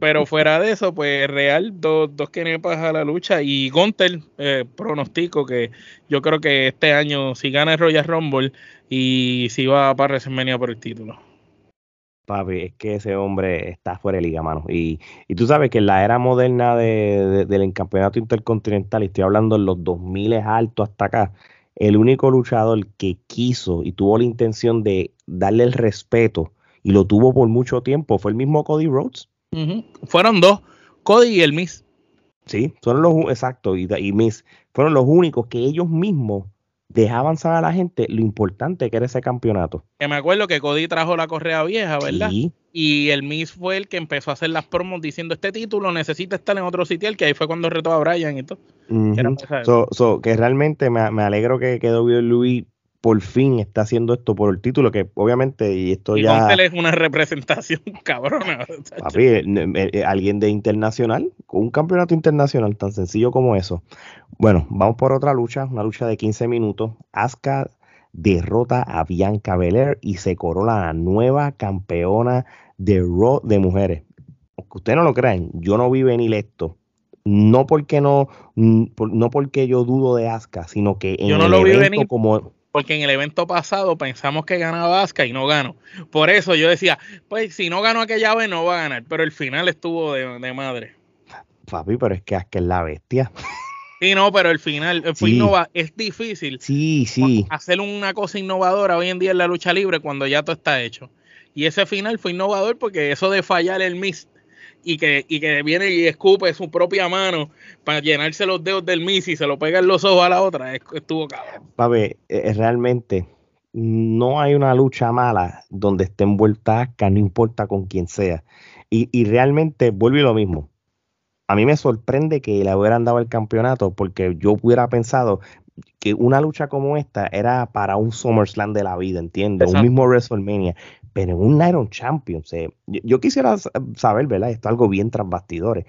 pero fuera de eso, pues real, dos, dos kenepas a la lucha y Gunter eh, pronostico que yo creo que este año si gana el Royal Rumble y si va para WrestleMania por el título. Papi, es que ese hombre está fuera de liga, mano. Y, y tú sabes que en la era moderna de, del campeonato intercontinental, y estoy hablando en los 2000 alto hasta acá, el único luchador que quiso y tuvo la intención de darle el respeto y lo tuvo por mucho tiempo fue el mismo Cody Rhodes. Fueron dos, Cody y el Miss. Sí, fueron los, exacto, y, y Miss, fueron los únicos que ellos mismos dejaban saber a la gente lo importante que era ese campeonato. Que me acuerdo que Cody trajo la correa vieja, ¿verdad? Sí, Y el Miss fue el que empezó a hacer las promos diciendo este título necesita estar en otro sitio, que ahí fue cuando retó a Brian y todo. que realmente me, me alegro que quedó Luis por fin está haciendo esto por el título, que obviamente, y esto y ya. es una representación cabrona. Papi, eh, eh, alguien de internacional, un campeonato internacional tan sencillo como eso. Bueno, vamos por otra lucha, una lucha de 15 minutos. Asuka derrota a Bianca Belair y se corona la nueva campeona de Raw de mujeres. Aunque ustedes no lo crean, yo no vi venir esto. No porque no, no porque yo dudo de Asuka, sino que en el evento como porque en el evento pasado pensamos que ganaba Asuka y no ganó. Por eso yo decía, pues si no ganó aquella vez no va a ganar, pero el final estuvo de, madre. Papi, pero es que Asuka es la bestia. Sí, no, pero el final es difícil. Sí, sí. Hacer una cosa innovadora hoy en día en la lucha libre cuando ya todo está hecho. Y ese final fue innovador porque eso de fallar el miss y que, y que viene y escupe su propia mano para llenarse los dedos del Miss y se lo pega en los ojos a la otra, estuvo cabrón. Papi, eh, eh, realmente no hay una lucha mala donde esté envuelta que no importa con quién sea. Y, y realmente vuelve lo mismo. A mí me sorprende que le hubieran dado el campeonato porque yo hubiera pensado que una lucha como esta era para un SummerSlam de la vida, ¿entiendes? Un mismo WrestleMania pero en un Iron Champion. yo, quisiera saber, ¿verdad? Esto es algo bien tras bastidores.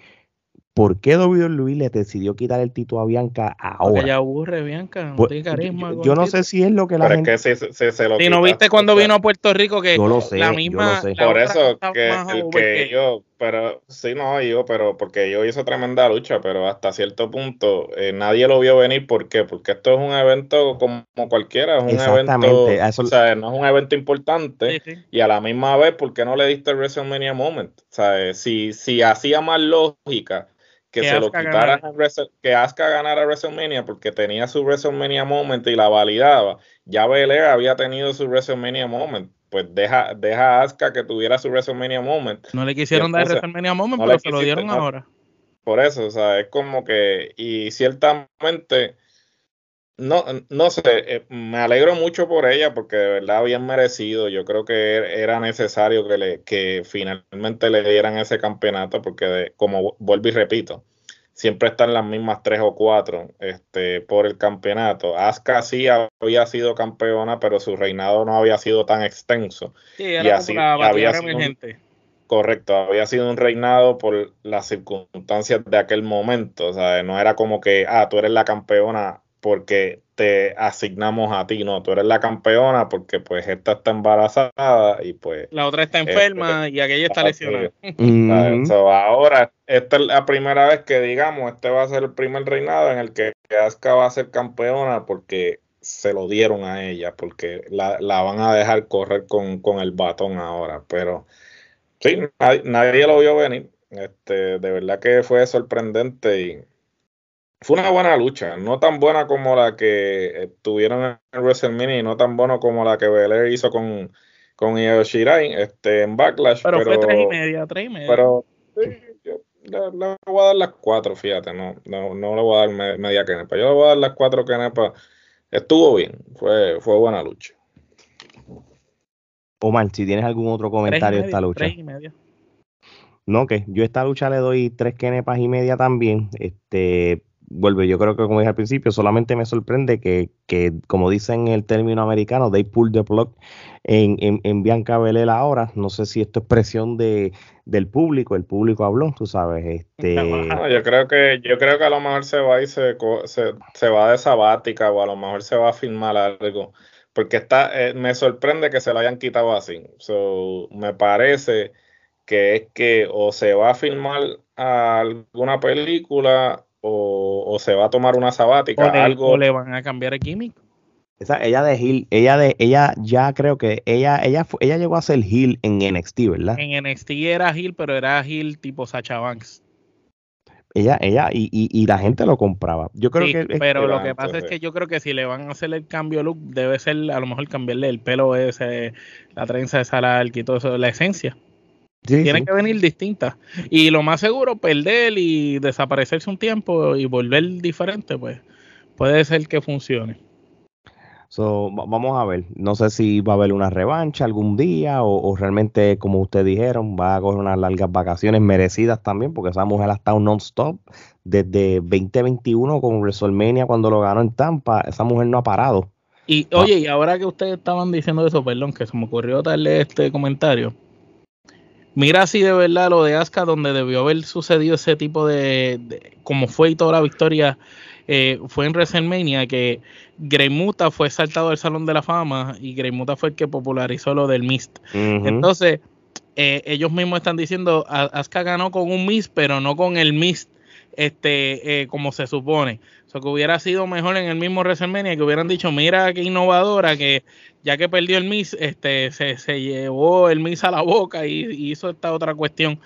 ¿Por qué Luis le decidió quitar el título a Bianca ahora? Porque ella aburre, Bianca, no pues, tiene carisma. Yo, no sé si es lo que la gente... Es que se, se, lo si no viste cuando vino a Puerto Rico que yo lo sé, la misma... Yo lo sé. Por eso que, el que yo, pero sí, no, yo, pero porque yo hizo tremenda lucha, pero hasta cierto punto eh, nadie lo vio venir. ¿Por qué? Porque esto es un evento como cualquiera, es un evento, o sea, no es un evento importante y a la misma vez, ¿por qué no le diste el WrestleMania Moment? O sea, si, si hacía más lógica que, se lo quitaran que Asuka ganara WrestleMania porque tenía su WrestleMania Moment y la validaba. Ya Belair había tenido su WrestleMania Moment. Pues deja, deja a Asuka que tuviera su WrestleMania Moment. No le quisieron dar WrestleMania Moment, pero se lo dieron ahora. Por eso, o sea, es como que, y ciertamente, no, no sé, eh, me alegro mucho por ella porque de verdad bien merecido. Yo creo que er, era necesario que, le, que finalmente le dieran ese campeonato porque, como vuelvo y repito, siempre están las mismas tres o cuatro este, por el campeonato. Asuka sí había sido campeona, pero su reinado no había sido tan extenso. Sí, era y así, había sido, Correcto, había sido un reinado por las circunstancias de aquel momento. O sea, no era como que, ah, tú eres la campeona porque te asignamos a ti, no, tú eres la campeona porque pues esta está embarazada y pues... La otra está enferma este, y aquella está lesionada. ahora, esta es la primera vez que digamos, este va a ser el primer reinado en el que Asuka va a ser campeona porque se lo dieron a ella, porque la, van a dejar correr con, el batón ahora, pero sí, nadie, nadie lo vio venir. Este, de verdad que fue sorprendente y fue una buena lucha, no tan buena como la que tuvieron en WrestleMania y no tan buena como la que Belair hizo con, con Io Shirai este, en Backlash. Pero, fue tres y media, tres y media. Pero sí, yo le, voy a dar las cuatro, fíjate, no, no, no le voy a dar media kenepa, yo le voy a dar las cuatro kenepa. Estuvo bien, fue, fue buena lucha. Omar, si tienes algún otro comentario de esta lucha. Tres y media. No, que yo a esta lucha le doy tres kenepas y media también. Este, vuelve, yo creo que como dije al principio, solamente me sorprende que, que como dicen el término americano, they pull the plug en, en, en Bianca Belair ahora. No sé si esto es presión de, del público, el público habló, tú sabes. Este... yo creo que yo creo que a lo mejor se va y se, se, se va de sabática o a lo mejor se va a filmar algo. Porque está, eh, me sorprende que se lo hayan quitado así. So, me parece que es que o se va a filmar alguna película o, se va a tomar una sabática, o le, algo. O le van a cambiar el químico. Esa, ella de Hill, ella de, ella ya creo que ella, ella, ella llegó a ser Hill en NXT, ¿verdad? En NXT era Hill, pero era Hill tipo Sacha Banks. Ella, ella, y, y, la gente lo compraba. Yo creo que. Pero lo que pasa es que yo creo que si le van a hacer el cambio look, debe ser a lo mejor cambiarle el pelo ese, la trenza de Salar y todo eso, la esencia. Tienen que venir distintas. Y lo más seguro, perder y desaparecerse un tiempo y volver diferente, pues puede ser que funcione. So, vamos a ver. No sé si va a haber una revancha algún día o, realmente, como ustedes dijeron, va a coger unas largas vacaciones merecidas también, porque esa mujer ha estado non-stop desde 2021 con WrestleMania cuando lo ganó en Tampa. Esa mujer no ha parado. Y ah. oye, y ahora que ustedes estaban diciendo eso, perdón, que se me ocurrió darle este comentario. Mira si de verdad lo de Asuka, donde debió haber sucedido ese tipo de, como fue y toda la victoria eh, fue en WrestleMania que Grey Muta fue saltado al Salón de la Fama y Grey Muta fue el que popularizó lo del Mist. Entonces, eh, ellos mismos están diciendo, Asuka ganó con un Mist, pero no con el Mist este, eh, como se supone. Sea, que hubiera sido mejor en el mismo WrestleMania que hubieran dicho, mira qué innovadora, que ya que perdió el Miss, este, se, se llevó el Miss a la boca y, y hizo esta otra cuestión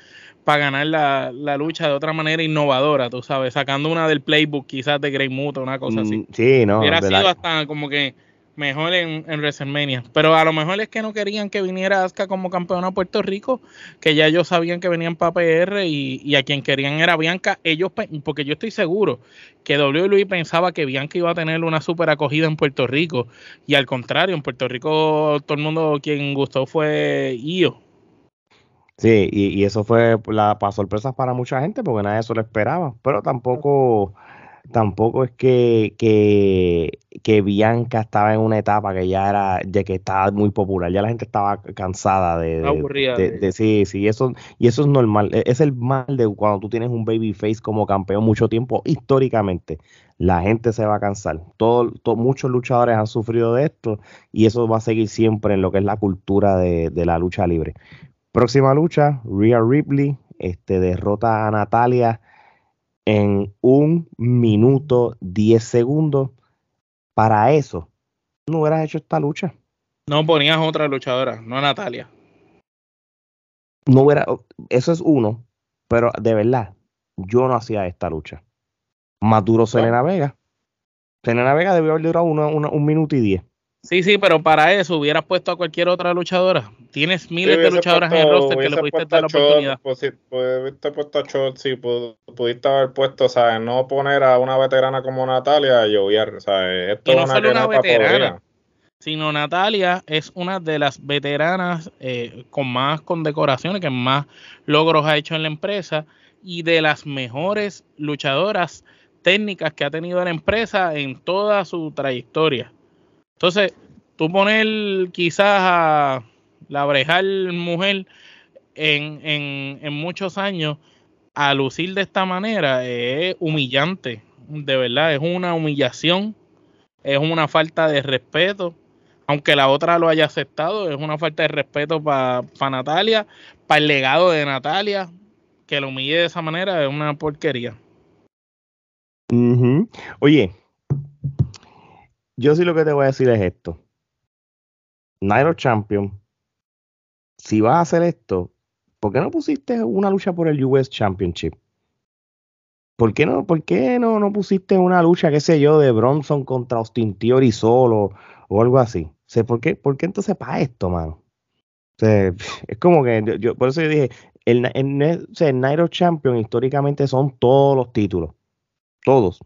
para ganar la, lucha de otra manera innovadora, tú sabes, sacando una del playbook quizás de Grey Muto, una cosa así. Mm, sí, no. Hubiera sido hasta como que mejor en, en, WrestleMania. Pero a lo mejor es que no querían que viniera Asuka como campeona a Puerto Rico, que ya ellos sabían que venían para PR y, a quien querían era Bianca. Ellos, porque yo estoy seguro que WWE pensaba que Bianca iba a tener una super acogida en Puerto Rico. Y al contrario, en Puerto Rico todo el mundo quien gustó fue Io. Sí, y, eso fue la para sorpresas para mucha gente porque nadie eso lo esperaba, pero tampoco tampoco es que, que, Bianca estaba en una etapa que ya era de que estaba muy popular, ya la gente estaba cansada de, de, sí, sí, eso y eso es normal, e, es el mal de cuando tú tienes un babyface como campeón mucho tiempo históricamente, la gente se va a cansar. Todo, muchos luchadores han sufrido de esto y eso va a seguir siempre en lo que es la cultura de, de la lucha libre. Próxima lucha, Rhea Ripley este, derrota a Natalia en un minuto 10 segundos. Para eso, no hubieras hecho esta lucha. No ponías otra luchadora, no a Natalia. No hubiera, eso es uno, pero de verdad, yo no hacía esta lucha. Maduro Selena Vega. Selena Vega debió haber durado un minuto y diez. Sí, sí, pero para eso hubieras puesto a cualquier otra luchadora. Tienes miles de luchadoras en el roster que le pudiste dar la oportunidad. Pues, sí, pudiste puesto a Chot, sí, pudiste haber puesto, ¿sabes? No poner a una veterana como Natalia a lloviar, ¿sabes? Esto y no es solo una veterana, sino Natalia es una de las veteranas eh, con más condecoraciones, que más logros ha hecho en la empresa y de las mejores luchadoras técnicas que ha tenido la empresa en toda su trayectoria. Entonces, tú poner quizás a la brejal mujer en, en, en muchos años a lucir de esta manera es humillante, de verdad, es una humillación, es una falta de respeto, aunque la otra lo haya aceptado, es una falta de respeto para Natalia, para el legado de Natalia, que lo humille de esa manera es una porquería. Oye, yo sí lo que te voy a decir es esto. Nairo Champion, si vas a hacer esto, ¿por qué no pusiste una lucha por el US Championship? ¿Por qué no, por qué no, no pusiste una lucha, qué sé yo, de Bronson contra Austin Theory solo o algo así? ¿por, qué, ¿por qué entonces para esto, mano? Es como que, yo, por eso yo dije, el, el, el Nairo Champion históricamente son todos los títulos. Todos.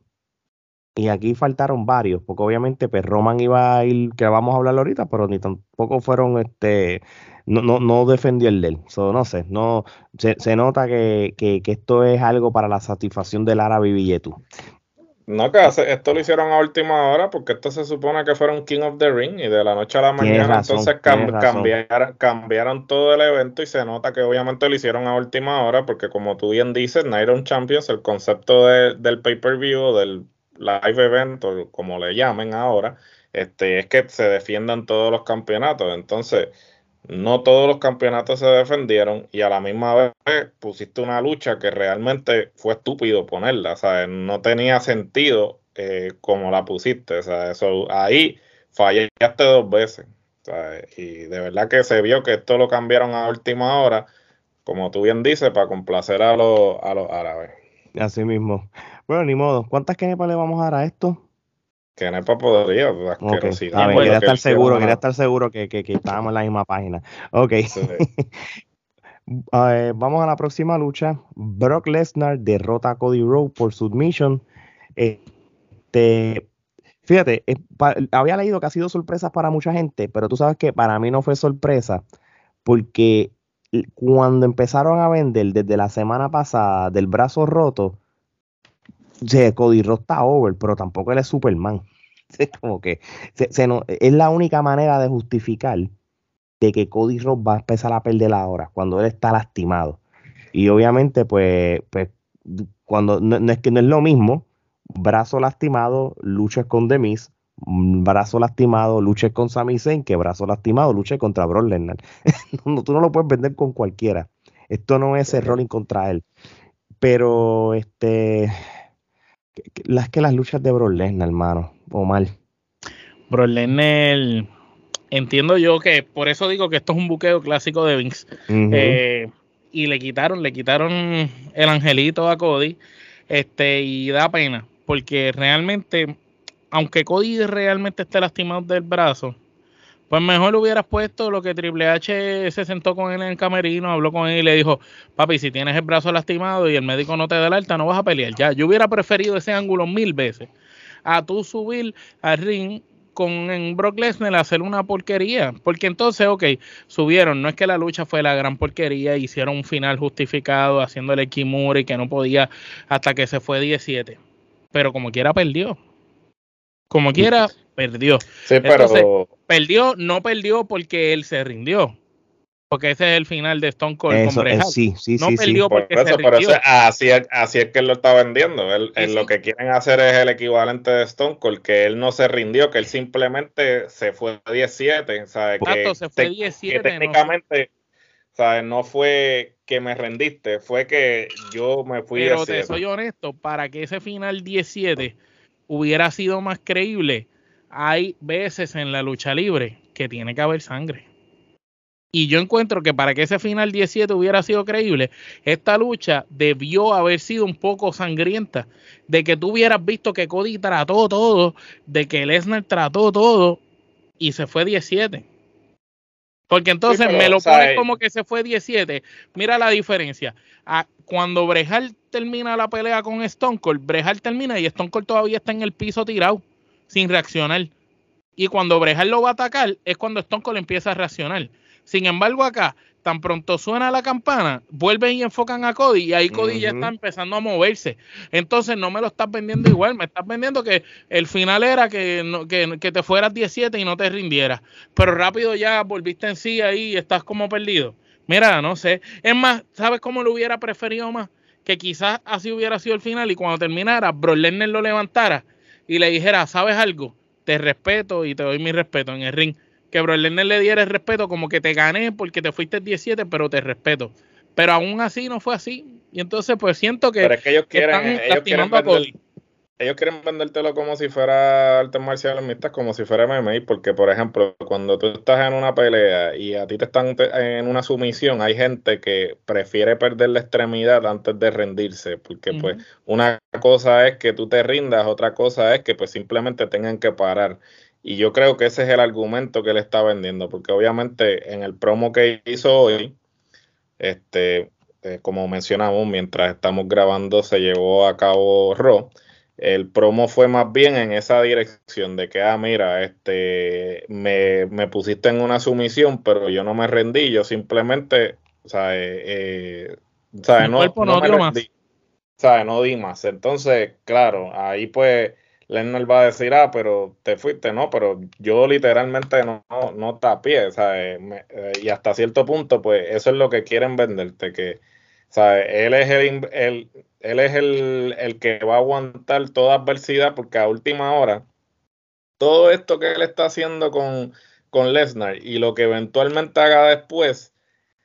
Y aquí faltaron varios, porque obviamente pues Roman iba a ir, que vamos a hablar ahorita, pero ni tampoco fueron, este, no, no, no defendió el de él. no sé, no, se, nota que, que, esto es algo para la satisfacción del árabe billetu. No, que esto lo hicieron a última hora porque esto se supone que fueron King of the Ring y de la noche a la mañana entonces cambiaron, cambiaron todo el evento y se nota que obviamente lo hicieron a última hora porque como tú bien dices, Night Champions, el concepto del pay-per-view, del live event, o como le llamen ahora, este, es que se defiendan todos los campeonatos. Entonces, no todos los campeonatos se defendieron y a la misma vez pusiste una lucha que realmente fue estúpido ponerla, sea, No tenía sentido eh, como la pusiste, sea, eso ahí fallaste dos veces. Y de verdad que se vio que esto lo cambiaron a última hora, como tú bien dices, para complacer a los, a los árabes. Así mismo. Bueno, ni modo. ¿Cuántas kenepas le vamos a dar a esto? Kenepa podría, okay. quería estar seguro, quería estar seguro que, que, estábamos en la misma página. Ok. vamos a la próxima lucha. Brock Lesnar derrota a Cody Rhodes por submission. Este, fíjate, había leído que ha sido sorpresa para mucha gente, pero tú sabes que para mí no fue sorpresa, porque cuando empezaron a vender desde la semana pasada del brazo roto, se, Cody Ross está over, pero tampoco él es Superman. Es como que es la única manera de justificar de que Cody Ross va a empezar a perder ahora, cuando él está lastimado. Y obviamente, pues, pues cuando no, es que no es lo mismo, brazo lastimado, lucha con Demis, brazo lastimado, luches con Sami Zayn, que brazo lastimado, luche contra Brock Lesnar. tú no lo puedes vender con cualquiera. Esto no es el rolling contra él. Pero este las que las luchas de Brock Lesnar, hermano, o mal. Brock Lesnar, entiendo yo que por eso digo que esto es un buqueo clásico de Vince. Eh, y le quitaron, le quitaron el angelito a Cody. Este, y da pena, porque realmente, aunque Cody realmente esté lastimado del brazo, pues mejor hubieras puesto lo que Triple H se sentó con él en el camerino, habló con él y le dijo, papi, si tienes el brazo lastimado y el médico no te da el alta, no vas a pelear. Ya, yo hubiera preferido ese ángulo mil veces a tú subir al ring con en Brock Lesnar hacer una porquería. Porque entonces, ok, subieron. No es que la lucha fue la gran porquería, hicieron un final justificado haciéndole Kimura y que no podía hasta que se fue 17. Pero como quiera perdió. Como quiera, perdió. Sí, pero... perdió, no perdió porque él se rindió. Porque ese es el final de Stone Cold con Bret Sí, sí, no perdió porque se rindió. así, es, así es que él lo está vendiendo. Él, Lo que quieren hacer es el equivalente de Stone Cold, que él no se rindió, que él simplemente se fue a 17. ¿sabes? que, se fue 17. técnicamente, no. ¿sabes? no fue que me rendiste, fue que yo me fui Pero te soy honesto, para que ese final 17 hubiera sido más creíble, hay veces en la lucha libre que tiene que haber sangre. Y yo encuentro que para que ese final 17 hubiera sido creíble, esta lucha debió haber sido un poco sangrienta. De que tú hubieras visto que Cody trató todo, de que Lesnar trató todo y se fue 17. Porque entonces me lo pones como que se fue 17. Mira la diferencia. Ah, cuando Brejal termina la pelea con Stone Cold, Brejal termina y Stone Cold todavía está en el piso tirado sin reaccionar. Y cuando Brejal lo va a atacar, es cuando Stone Cold empieza a reaccionar. Sin embargo, acá, tan pronto suena la campana, vuelven y enfocan a Cody y ahí Cody ya está empezando a moverse. Entonces no me lo estás vendiendo igual, me estás vendiendo que el final era que, que, te fueras 17 y no te rindieras. Pero rápido ya volviste en sí ahí y estás como perdido. Mira, no sé. Es más, ¿sabes cómo lo hubiera preferido más? Que quizás así hubiera sido el final y cuando terminara, Bro Lesnar lo levantara y le dijera, ¿sabes algo? Te respeto y te doy mi respeto en el ring. Que Bro Lesnar le diera el respeto como que te gané porque te fuiste 17, pero te respeto. Pero aún así no fue así. Y entonces pues siento que, pero es que ellos quieren, ellos quieren ellos quieren vendértelo como si fuera artes marciales mixtas, como si fuera MMA, porque por ejemplo, cuando tú estás en una pelea y a ti te están en una sumisión, hay gente que prefiere perder la extremidad antes de rendirse, porque pues una cosa es que tú te rindas, otra cosa es que pues simplemente tengan que parar. Y yo creo que ese es el argumento que él está vendiendo, porque obviamente en el promo que hizo hoy, este, eh, como mencionamos, mientras estamos grabando se llevó a cabo Raw el promo fue más bien en esa dirección de que, ah, mira, este, me, pusiste en una sumisión, pero yo no me rendí, yo simplemente, o sea, eh, eh no, no, me rendí, no di más. Entonces, claro, ahí pues Lennon va a decir, ah, pero te fuiste, no, pero yo literalmente no, no, no tapié, ¿sabes? Eh, y hasta cierto punto, pues eso es lo que quieren venderte, que, ¿sabes? Él es el, el él es el, que va a aguantar toda adversidad porque a última hora, todo esto que él está haciendo con, con Lesnar y lo que eventualmente haga después,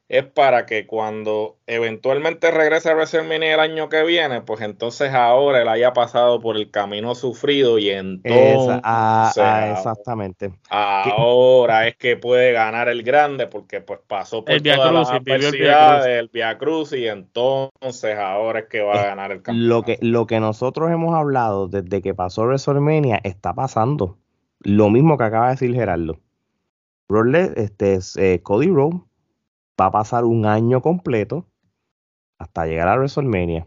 es para que cuando eventualmente regrese a WrestleMania el año que viene, pues entonces ahora él haya pasado por el camino sufrido y entonces ah, ah, exactamente ahora es que puede ganar el grande porque pues pasó por el toda la adversidad del Via Cruz y entonces ahora es que va a ganar el campeonato. Lo que, lo que nosotros hemos hablado desde que pasó WrestleMania está pasando. Lo mismo que acaba de decir Gerardo. este es eh, Cody Rhodes va a pasar un año completo hasta llegar a WrestleMania.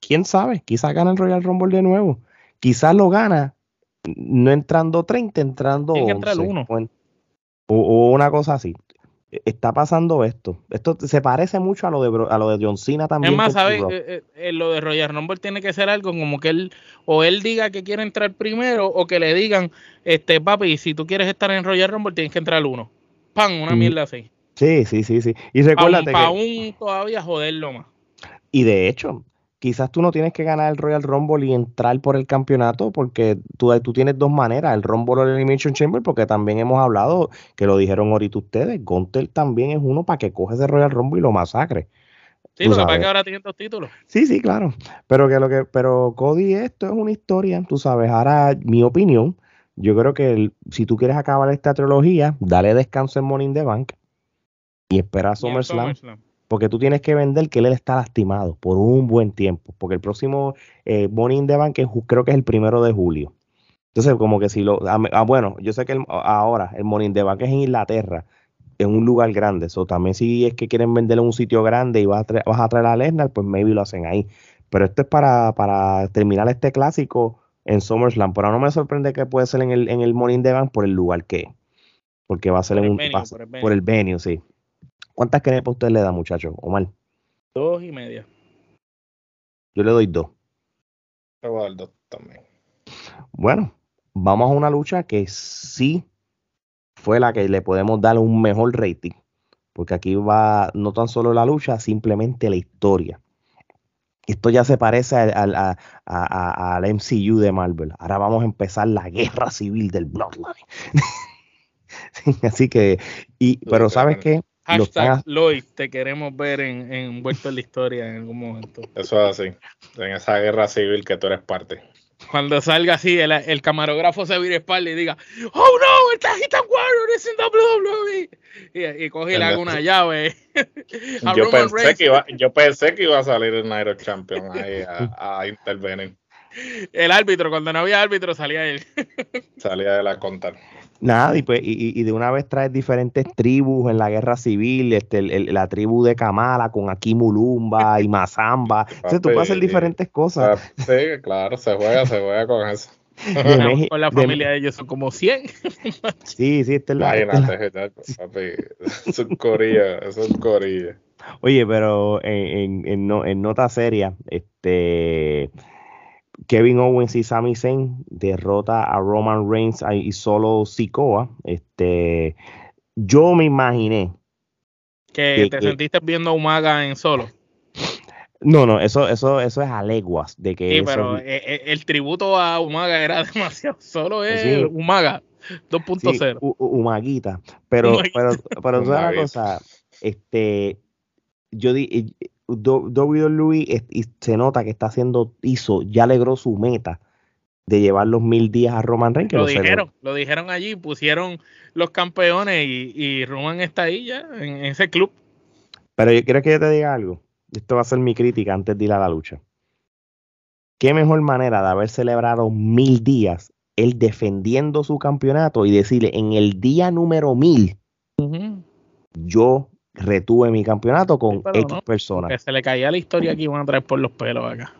¿Quién sabe? Quizás gana el Royal Rumble de nuevo. Quizás lo gana no entrando 30, entrando Tiene que entrar 11, uno. O, o una cosa así. E- Está pasando esto. Esto se parece mucho a lo de, a lo de John Cena también. Es más, ¿sabes? Eh, eh, eh, lo de Royal Rumble tiene que ser algo como que él, o él diga que quiere entrar primero, o que le digan, este papi, si tú quieres estar en Royal Rumble, tienes que entrar uno. ¡Pam! Una Mm. mierda así. Sí, sí, sí, sí. Y recuérdate que, aún todavía joderlo más. y de hecho, quizás tú no tienes que ganar el Royal Rumble y entrar por el campeonato porque tú, tú tienes dos maneras, el Rumble o el Elimination Chamber, porque también hemos hablado, que lo dijeron ahorita ustedes, Gunter también es uno para que coge ese Royal Rumble y lo masacre. Sí, lo que pasa es sabes. que ahora tienen dos títulos. Sí, sí, claro. Pero que lo que, pero Cody, esto es una historia, tú sabes. Ahora, mi opinión, yo creo que el- si tú quieres acabar esta trilogía, dale descanso en in the Bank y espera a SummerSlam, porque tú tienes que vender que él está lastimado por un buen tiempo, porque el próximo eh, in the Bank es creo que es el primero de julio. Entonces, como que si lo, ah, ah, bueno, yo sé que el- ahora el Money in the Bank es en Inglaterra, en un lugar grande. So, también si es que quieren venderlo en un sitio grande y vas a, traer, vas a traer a Lesnar, pues maybe lo hacen ahí. Pero esto es para, para terminar este clásico en SummerSlam. Pero no me sorprende que puede ser en el, en el Money in the Bank por el lugar que es. Porque va a ser Por en el un, venue, por el venue. por el venue, sí. ¿Cuántas crepas usted le da, muchachos? Omar, Dos y media. yo le doy dos. Te voy a dar dos también. Bueno, vamos a una lucha que sí fue la que le podemos dar un mejor rating. Porque aquí va no tan solo la lucha, simplemente la historia. Esto ya se parece al, al- a- a- a- al MCU de Marvel. Ahora vamos a empezar la guerra civil del Bloodline. Sí, Así que, y, pero ¿sabes qué? Hashtag ha- Lloyd, te queremos ver en, envuelto en la historia en algún momento. Eso es así. En esa guerra civil que tú eres parte. Cuando salga así, el, el camarógrafo se vire espalda y diga, oh no, el Tajitan Warrior es en WWE. Y, y coge y le haga una llave. Yo pensé, que iba, yo pensé que iba a salir el of Champion ahí a, a intervenir. El árbitro, cuando no había árbitro, salía él. Salía de la contar. Nada, y, pues, y, y- de una vez traes diferentes tribus en la guerra civil, este, el- el- la tribu de Kamala con Akimulumba y Mazamba. Entonces tú puedes hacer diferentes O cosas. sea, sí, claro, se juega, se juega con eso. De Con la familia de ellos son como 100. Sí, sí, esta es la- la- Imagínate, papi. Es un corilla, es un corilla. Oye, pero en, en- en no- en nota seria, este Kevin Owens y Sami Zayn derrota a Roman Reigns y solo Sikoa. Este, yo me imaginé. Que Que- te que- sentiste viendo a Umaga en solo. No, no, eso, eso, eso es a leguas de que Sí, eso- pero eh, eh, el tributo a Umaga era demasiado. Solo es Sí. Umaga Sí, 2.0. u- u- Umaguita. Pero, Umaguita. pero, pero tú sabes una cosa, este, yo di, WWE se nota que está haciendo, hizo, ya logró su meta de llevar los mil días a Roman Reigns. que Lo lo dijeron, lo dijeron allí, pusieron los campeones y, y Roman está ahí ya, en, en ese club. Pero yo quiero que yo te diga algo. Esto va a ser mi crítica antes de ir a la lucha. Qué mejor manera de haber celebrado mil días, él defendiendo su campeonato y decirle en el día número mil, yo retuve mi campeonato con Sí, X no, personas. Que se le caía la historia que iban a traer por los pelos acá.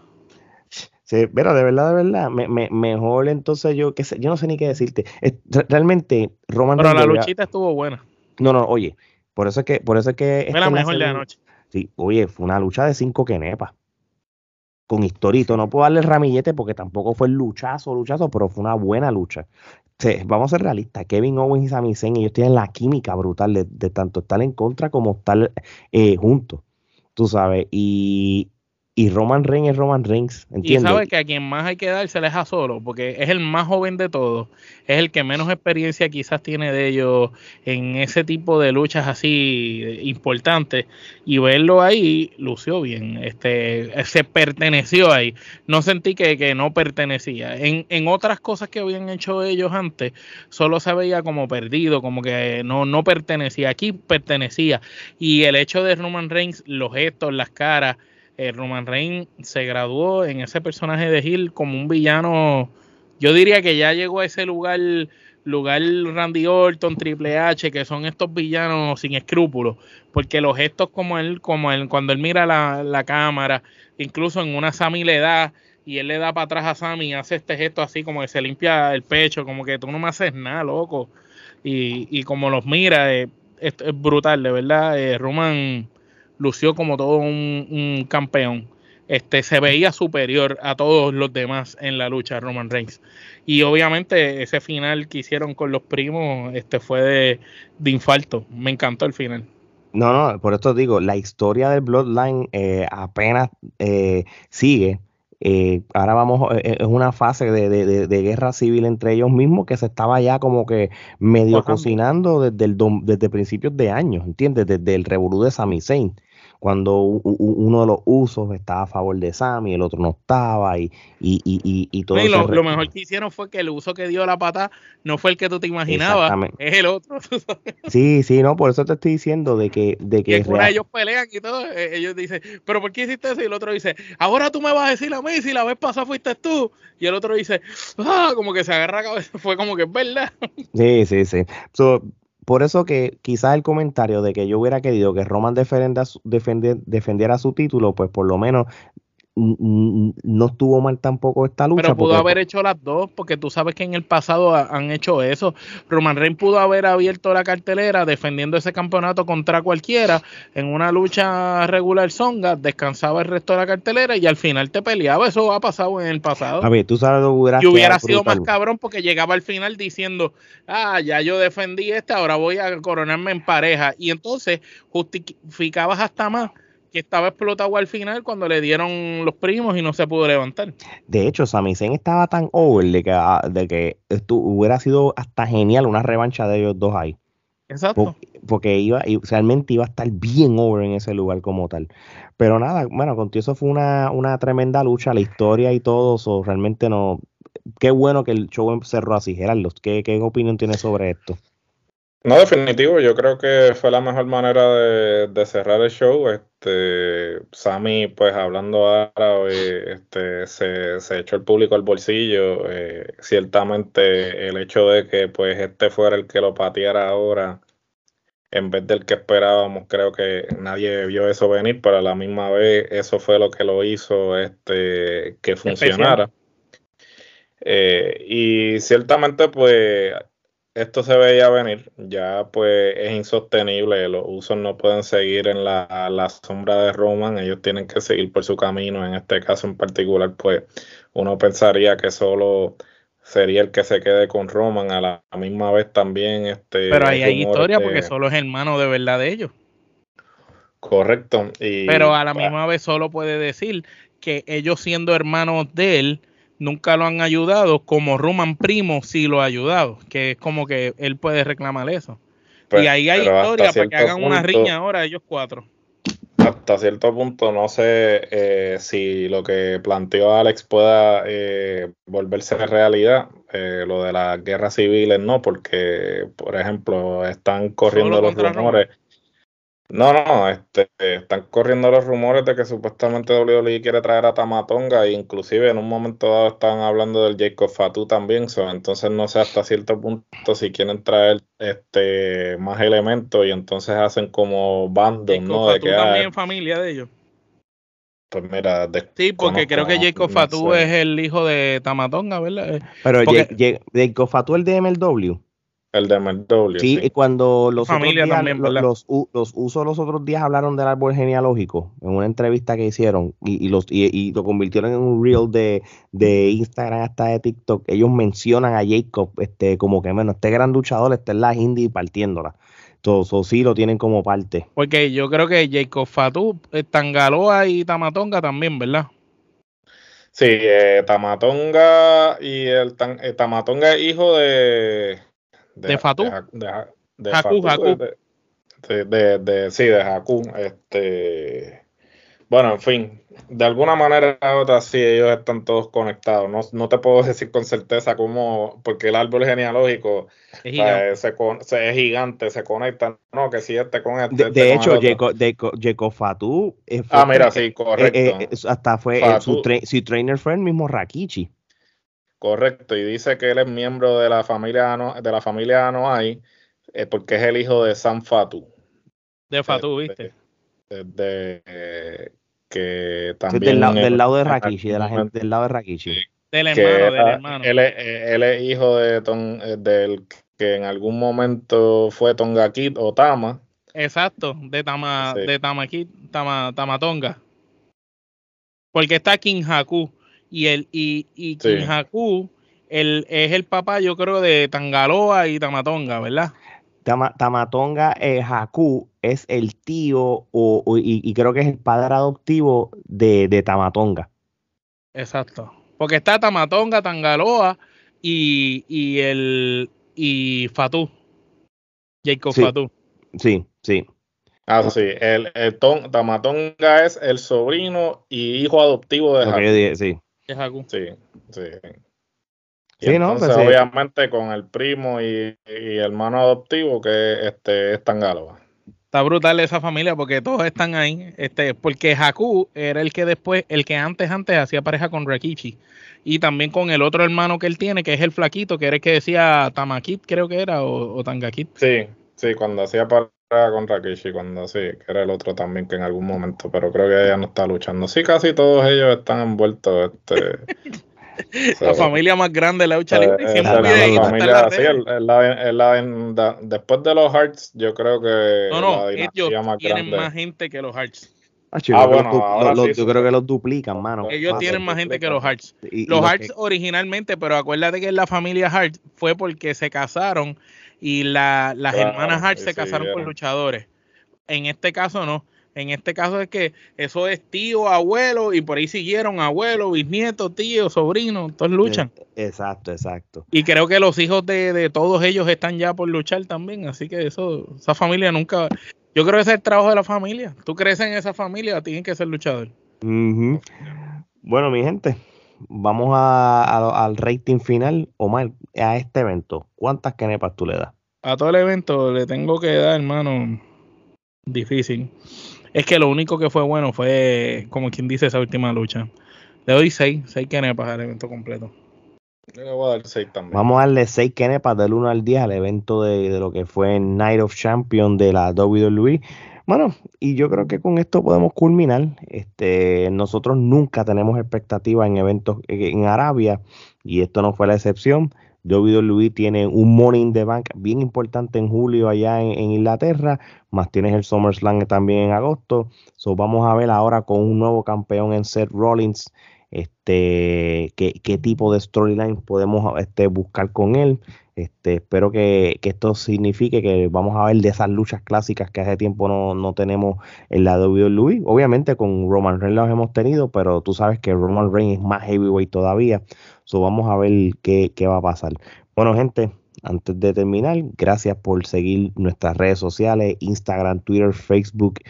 Sí, pero de verdad, de verdad, me- me- mejor entonces yo, qué sé, yo no sé ni qué decirte. Es- realmente, Roman Pero Reigns la luchita estuvo buena. No, no, oye, por eso es que, por eso es que Fue la mejor de la noche. Sí, oye, fue una lucha de cinco quenepas. Con historito. No puedo darle el ramillete porque tampoco fue el luchazo, luchazo, pero fue una buena lucha. Vamos a ser realistas. Kevin Owens y Sami Zayn, ellos tienen la química brutal de, de tanto estar en contra como estar eh, juntos. Tú sabes. Y, y Roman Reigns es Roman Reigns. Y ¿Entiendes? sabe que a quien más hay que dársela es a solo, porque es el más joven de todos, es el que menos experiencia quizás tiene de ellos en ese tipo de luchas así importantes, y verlo ahí lució bien, este se perteneció ahí, no sentí que, que no pertenecía. En, en otras cosas que habían hecho ellos antes, solo se veía como perdido, como que no, no pertenecía, aquí pertenecía, y el hecho de Roman Reigns, los gestos, las caras, eh, Roman Reigns se graduó en ese personaje de Hill como un villano. Yo diría que ya llegó a ese lugar, lugar Randy Orton, Triple H, que son estos villanos sin escrúpulos, porque los gestos como él, como él, cuando él mira la, la cámara, incluso en una Sammy le da y él le da para atrás a Sammy y hace este gesto así como que se limpia el pecho, como que tú no me haces nada, loco. Y, y como los mira, eh, es, brutal, de verdad. Eh, Roman lució como todo un, campeón. Este, se veía superior a todos los demás en la lucha Roman Reigns. Y obviamente ese final que hicieron con los primos este, fue de, de infarto. Me encantó el final. No, no, por esto digo, la historia del Bloodline eh, apenas eh, sigue. Eh, ahora vamos, es una fase de, guerra civil entre ellos mismos que se estaba ya como que medio cocinando desde, el, desde principios de años, ¿entiendes? Desde el revolú de Sami Zayn cuando uno de los usos estaba a favor de Sammy, el otro no estaba y, y, y, y todo lo, lo, mejor que hicieron fue que el uso que dio la pata no fue el que tú te imaginabas, es el otro. sí, sí, no, por eso te estoy diciendo de que... De que ellos pelean y todo, eh, ellos dicen, pero ¿por qué hiciste eso? Y el otro dice, ahora tú me vas a decir a mí si la vez pasada fuiste tú. Y el otro dice, ah, como que se agarra la cabeza, fue como que es verdad. Sí, sí, sí por eso que quizás el comentario de que yo hubiera querido que Roman defendiera, defendiera su título, pues por lo menos no estuvo mal tampoco esta lucha. Pero pudo haber hecho las dos, porque tú sabes que en el pasado han hecho eso. Roman Reigns pudo haber abierto la cartelera defendiendo ese campeonato contra cualquiera en una lucha regular songa, descansaba el resto de la cartelera y al final te peleaba. Eso ha pasado en el pasado. A ver, tú sabes lo hubiera Y hubiera sido más cabrón porque llegaba al final diciendo, ah, ya yo defendí este, ahora voy a coronarme en pareja. Y entonces justificabas hasta más que estaba explotado al final cuando le dieron los primos y no se pudo levantar. De hecho, Sami Zayn estaba tan over de que, ah, de que esto hubiera sido hasta genial una revancha de ellos dos ahí. Exacto. Porque, iba, realmente iba a estar bien over en ese lugar como tal. Pero nada, bueno, contigo eso fue una, una tremenda lucha, la historia y todo, eso realmente no. Qué bueno que el show cerró así, Gerardo. ¿Qué, qué opinión tienes sobre esto? No, definitivo, yo creo que fue la mejor manera de, cerrar el show. Este, Sammy, pues hablando árabe, este, se, se echó el público al bolsillo. Eh, ciertamente el hecho de que pues este fuera el que lo pateara ahora, en vez del que esperábamos, creo que nadie vio eso venir, pero a la misma vez eso fue lo que lo hizo este, que funcionara. Eh, y ciertamente pues esto se veía venir, ya pues es insostenible, los usos no pueden seguir en la, sombra de Roman, ellos tienen que seguir por su camino, en este caso en particular pues uno pensaría que solo sería el que se quede con Roman, a la, misma vez también este... Pero ahí hay historia porque solo es hermano de verdad de ellos. Correcto. Pero a la misma vez solo puede decir que ellos siendo hermanos de él, nunca lo han ayudado, como Roman Primo sí lo ha ayudado, que es como que él puede reclamar eso. y ahí hay historia para que hagan una riña ahora ellos cuatro. Hasta cierto punto no sé eh, si lo que planteó Alex pueda eh, volverse realidad, eh, lo de las guerras civiles no, porque por ejemplo están corriendo los rumores. No, no, este, están corriendo los rumores de que supuestamente WWE quiere traer a Tamatonga e inclusive en un momento dado estaban hablando del Jacob Fatu también, entonces no sé hasta cierto punto si quieren traer este más elementos y entonces hacen como bandos, ¿no? de que también familia de ellos. Pues mira, sí, porque creo que Jacob Fatu es el hijo de Tamatonga, ¿verdad? Pero Jacob Fatu el de MLW. El de MLW. Sí, y cuando los, otros días, los, los, usos los otros días hablaron del árbol genealógico en una entrevista que hicieron y, los, y, lo convirtieron en un reel de, de, Instagram hasta de TikTok. Ellos mencionan a Jacob este, como que, bueno, este gran luchador está en la indie partiéndola. Entonces, sí lo tienen como parte. Porque yo creo que Jacob Fatu, eh, Tangaloa y Tamatonga también, ¿verdad? Sí, eh, Tamatonga y el, eh, Tamatonga es hijo de de, Fatu. De, de, Haku, De, sí, de Haku. Este, bueno, en fin, de alguna manera u otra sí, ellos están todos conectados. No, no te puedo decir con certeza cómo, porque el árbol genealógico es gigante, se, es gigante, se conecta. No, que si este con este. De, este hecho, Jacob Fatu. Eh, ah, mira, sí, correcto. Eh, eh, hasta fue su, trainer fue el mismo Rakichi. Correcto, y dice que él es miembro de la familia de la familia Anoa'i eh, porque es el hijo de Sam Fatu. De Fatu, ¿viste? De, que también... del, lado, del lado de Rakishi, de la gente, del lado de Rakishi. Del hermano, del hermano. Él, él, es hijo de ton, del que en algún momento fue Tongakit o Tama. Exacto, de Tama, de Tamakit, Tama, Tamatonga. Porque está King Haku. Y el, y, y King Haku el, es el papá, yo creo, de Tangaloa y Tamatonga, ¿verdad? Tamatonga eh, Haku es el tío o, y, creo que es el padre adoptivo de, de Tamatonga. Exacto. Porque está Tamatonga, Tangaloa y, y el y Fatu. Jacob sí, Fatu. Sí, sí. Ah, sí. El, el Tamatonga es el sobrino y hijo adoptivo de Haku. sí. Sí, sí. Y sí, entonces, no, pues, obviamente, con el primo y, y, hermano adoptivo que este, es Tangaloa está brutal esa familia porque todos están ahí. Este, porque Haku era el que después, el que antes, antes hacía pareja con Rakichi. Y también con el otro hermano que él tiene, que es el flaquito, que era el que decía Tamakit, creo que era, o, Tangakit. Sí, sí, cuando hacía pareja con Rakichi, cuando sí, que era el otro también que en algún momento, pero creo que ella no está luchando. Sí, casi todos ellos están envueltos. Este, la familia más grande de la lucha libre. Siempre la, familia, sí, después de los Hearts, yo creo que. No, no, ellos tienen más gente que los Hearts. Ah, ah bueno, yo creo que los duplican, mano. Ellos tienen más gente que los Hearts. los Hearts originalmente, pero acuérdate que la familia Hearts fue porque se casaron y la, las hermanas Hearts se casaron con luchadores. En este caso no. En este caso es que eso es tío, abuelo, y por ahí siguieron abuelo, bisnieto, tío, sobrino, todos luchan. Exacto, exacto. Y creo que los hijos de, todos ellos están ya por luchar también, así que eso, esa familia nunca... Yo creo que ese es el trabajo de la familia. Tú creces en esa familia, tienen que ser luchador. Bueno, mi gente, vamos a, al rating final. Omar, a este evento, ¿cuántas canepas tú le das? A todo el evento le tengo que dar, hermano, difícil. Es que lo único que fue bueno fue, como quien dice, esa última lucha. Le doy 6, 6 kenepas al evento completo. le voy a dar 6 también. Vamos a darle 6 kenepas del 1 al 10 al evento de, de, lo que fue Night of Champion de la WWE. Bueno, y yo creo que con esto podemos culminar. Este, nosotros nunca tenemos expectativas en eventos en Arabia y esto no fue la excepción. WWE tiene un Morning the Bank bien importante en julio allá en, Inglaterra, más tienes el SummerSlam también en agosto. So, vamos a ver ahora con un nuevo campeón en Seth Rollins, este, qué, qué tipo de storyline podemos este, buscar con él. Este, espero que, esto signifique que vamos a ver de esas luchas clásicas que hace tiempo no, tenemos en la WWE. Obviamente con Roman Reigns las hemos tenido, pero tú sabes que Roman Reigns es más heavyweight todavía. So vamos a ver qué, qué va a pasar. Bueno, gente, antes de terminar, gracias por seguir nuestras redes sociales, Instagram, Twitter, Facebook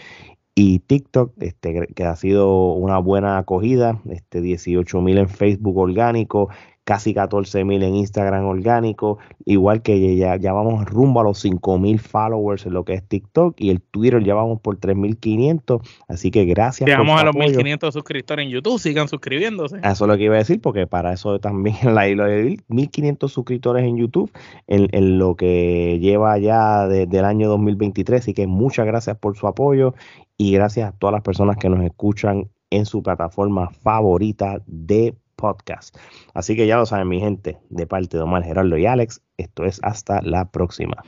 y TikTok, este, que ha sido una buena acogida, este 18 mil en Facebook orgánico, casi 14 mil en Instagram orgánico, igual que ya, ya vamos rumbo a los 5 mil followers en lo que es TikTok y el Twitter ya vamos por 3.500, así que gracias. Llegamos a los 1.500 suscriptores en YouTube, sigan suscribiéndose. Eso es lo que iba a decir, porque para eso también la isla de 1.500 suscriptores en YouTube en, lo que lleva ya desde el año 2023, así que muchas gracias por su apoyo y gracias a todas las personas que nos escuchan en su plataforma favorita de podcast. Así que ya lo saben mi gente, de parte de Omar Gerardo y Alex, esto es hasta la próxima.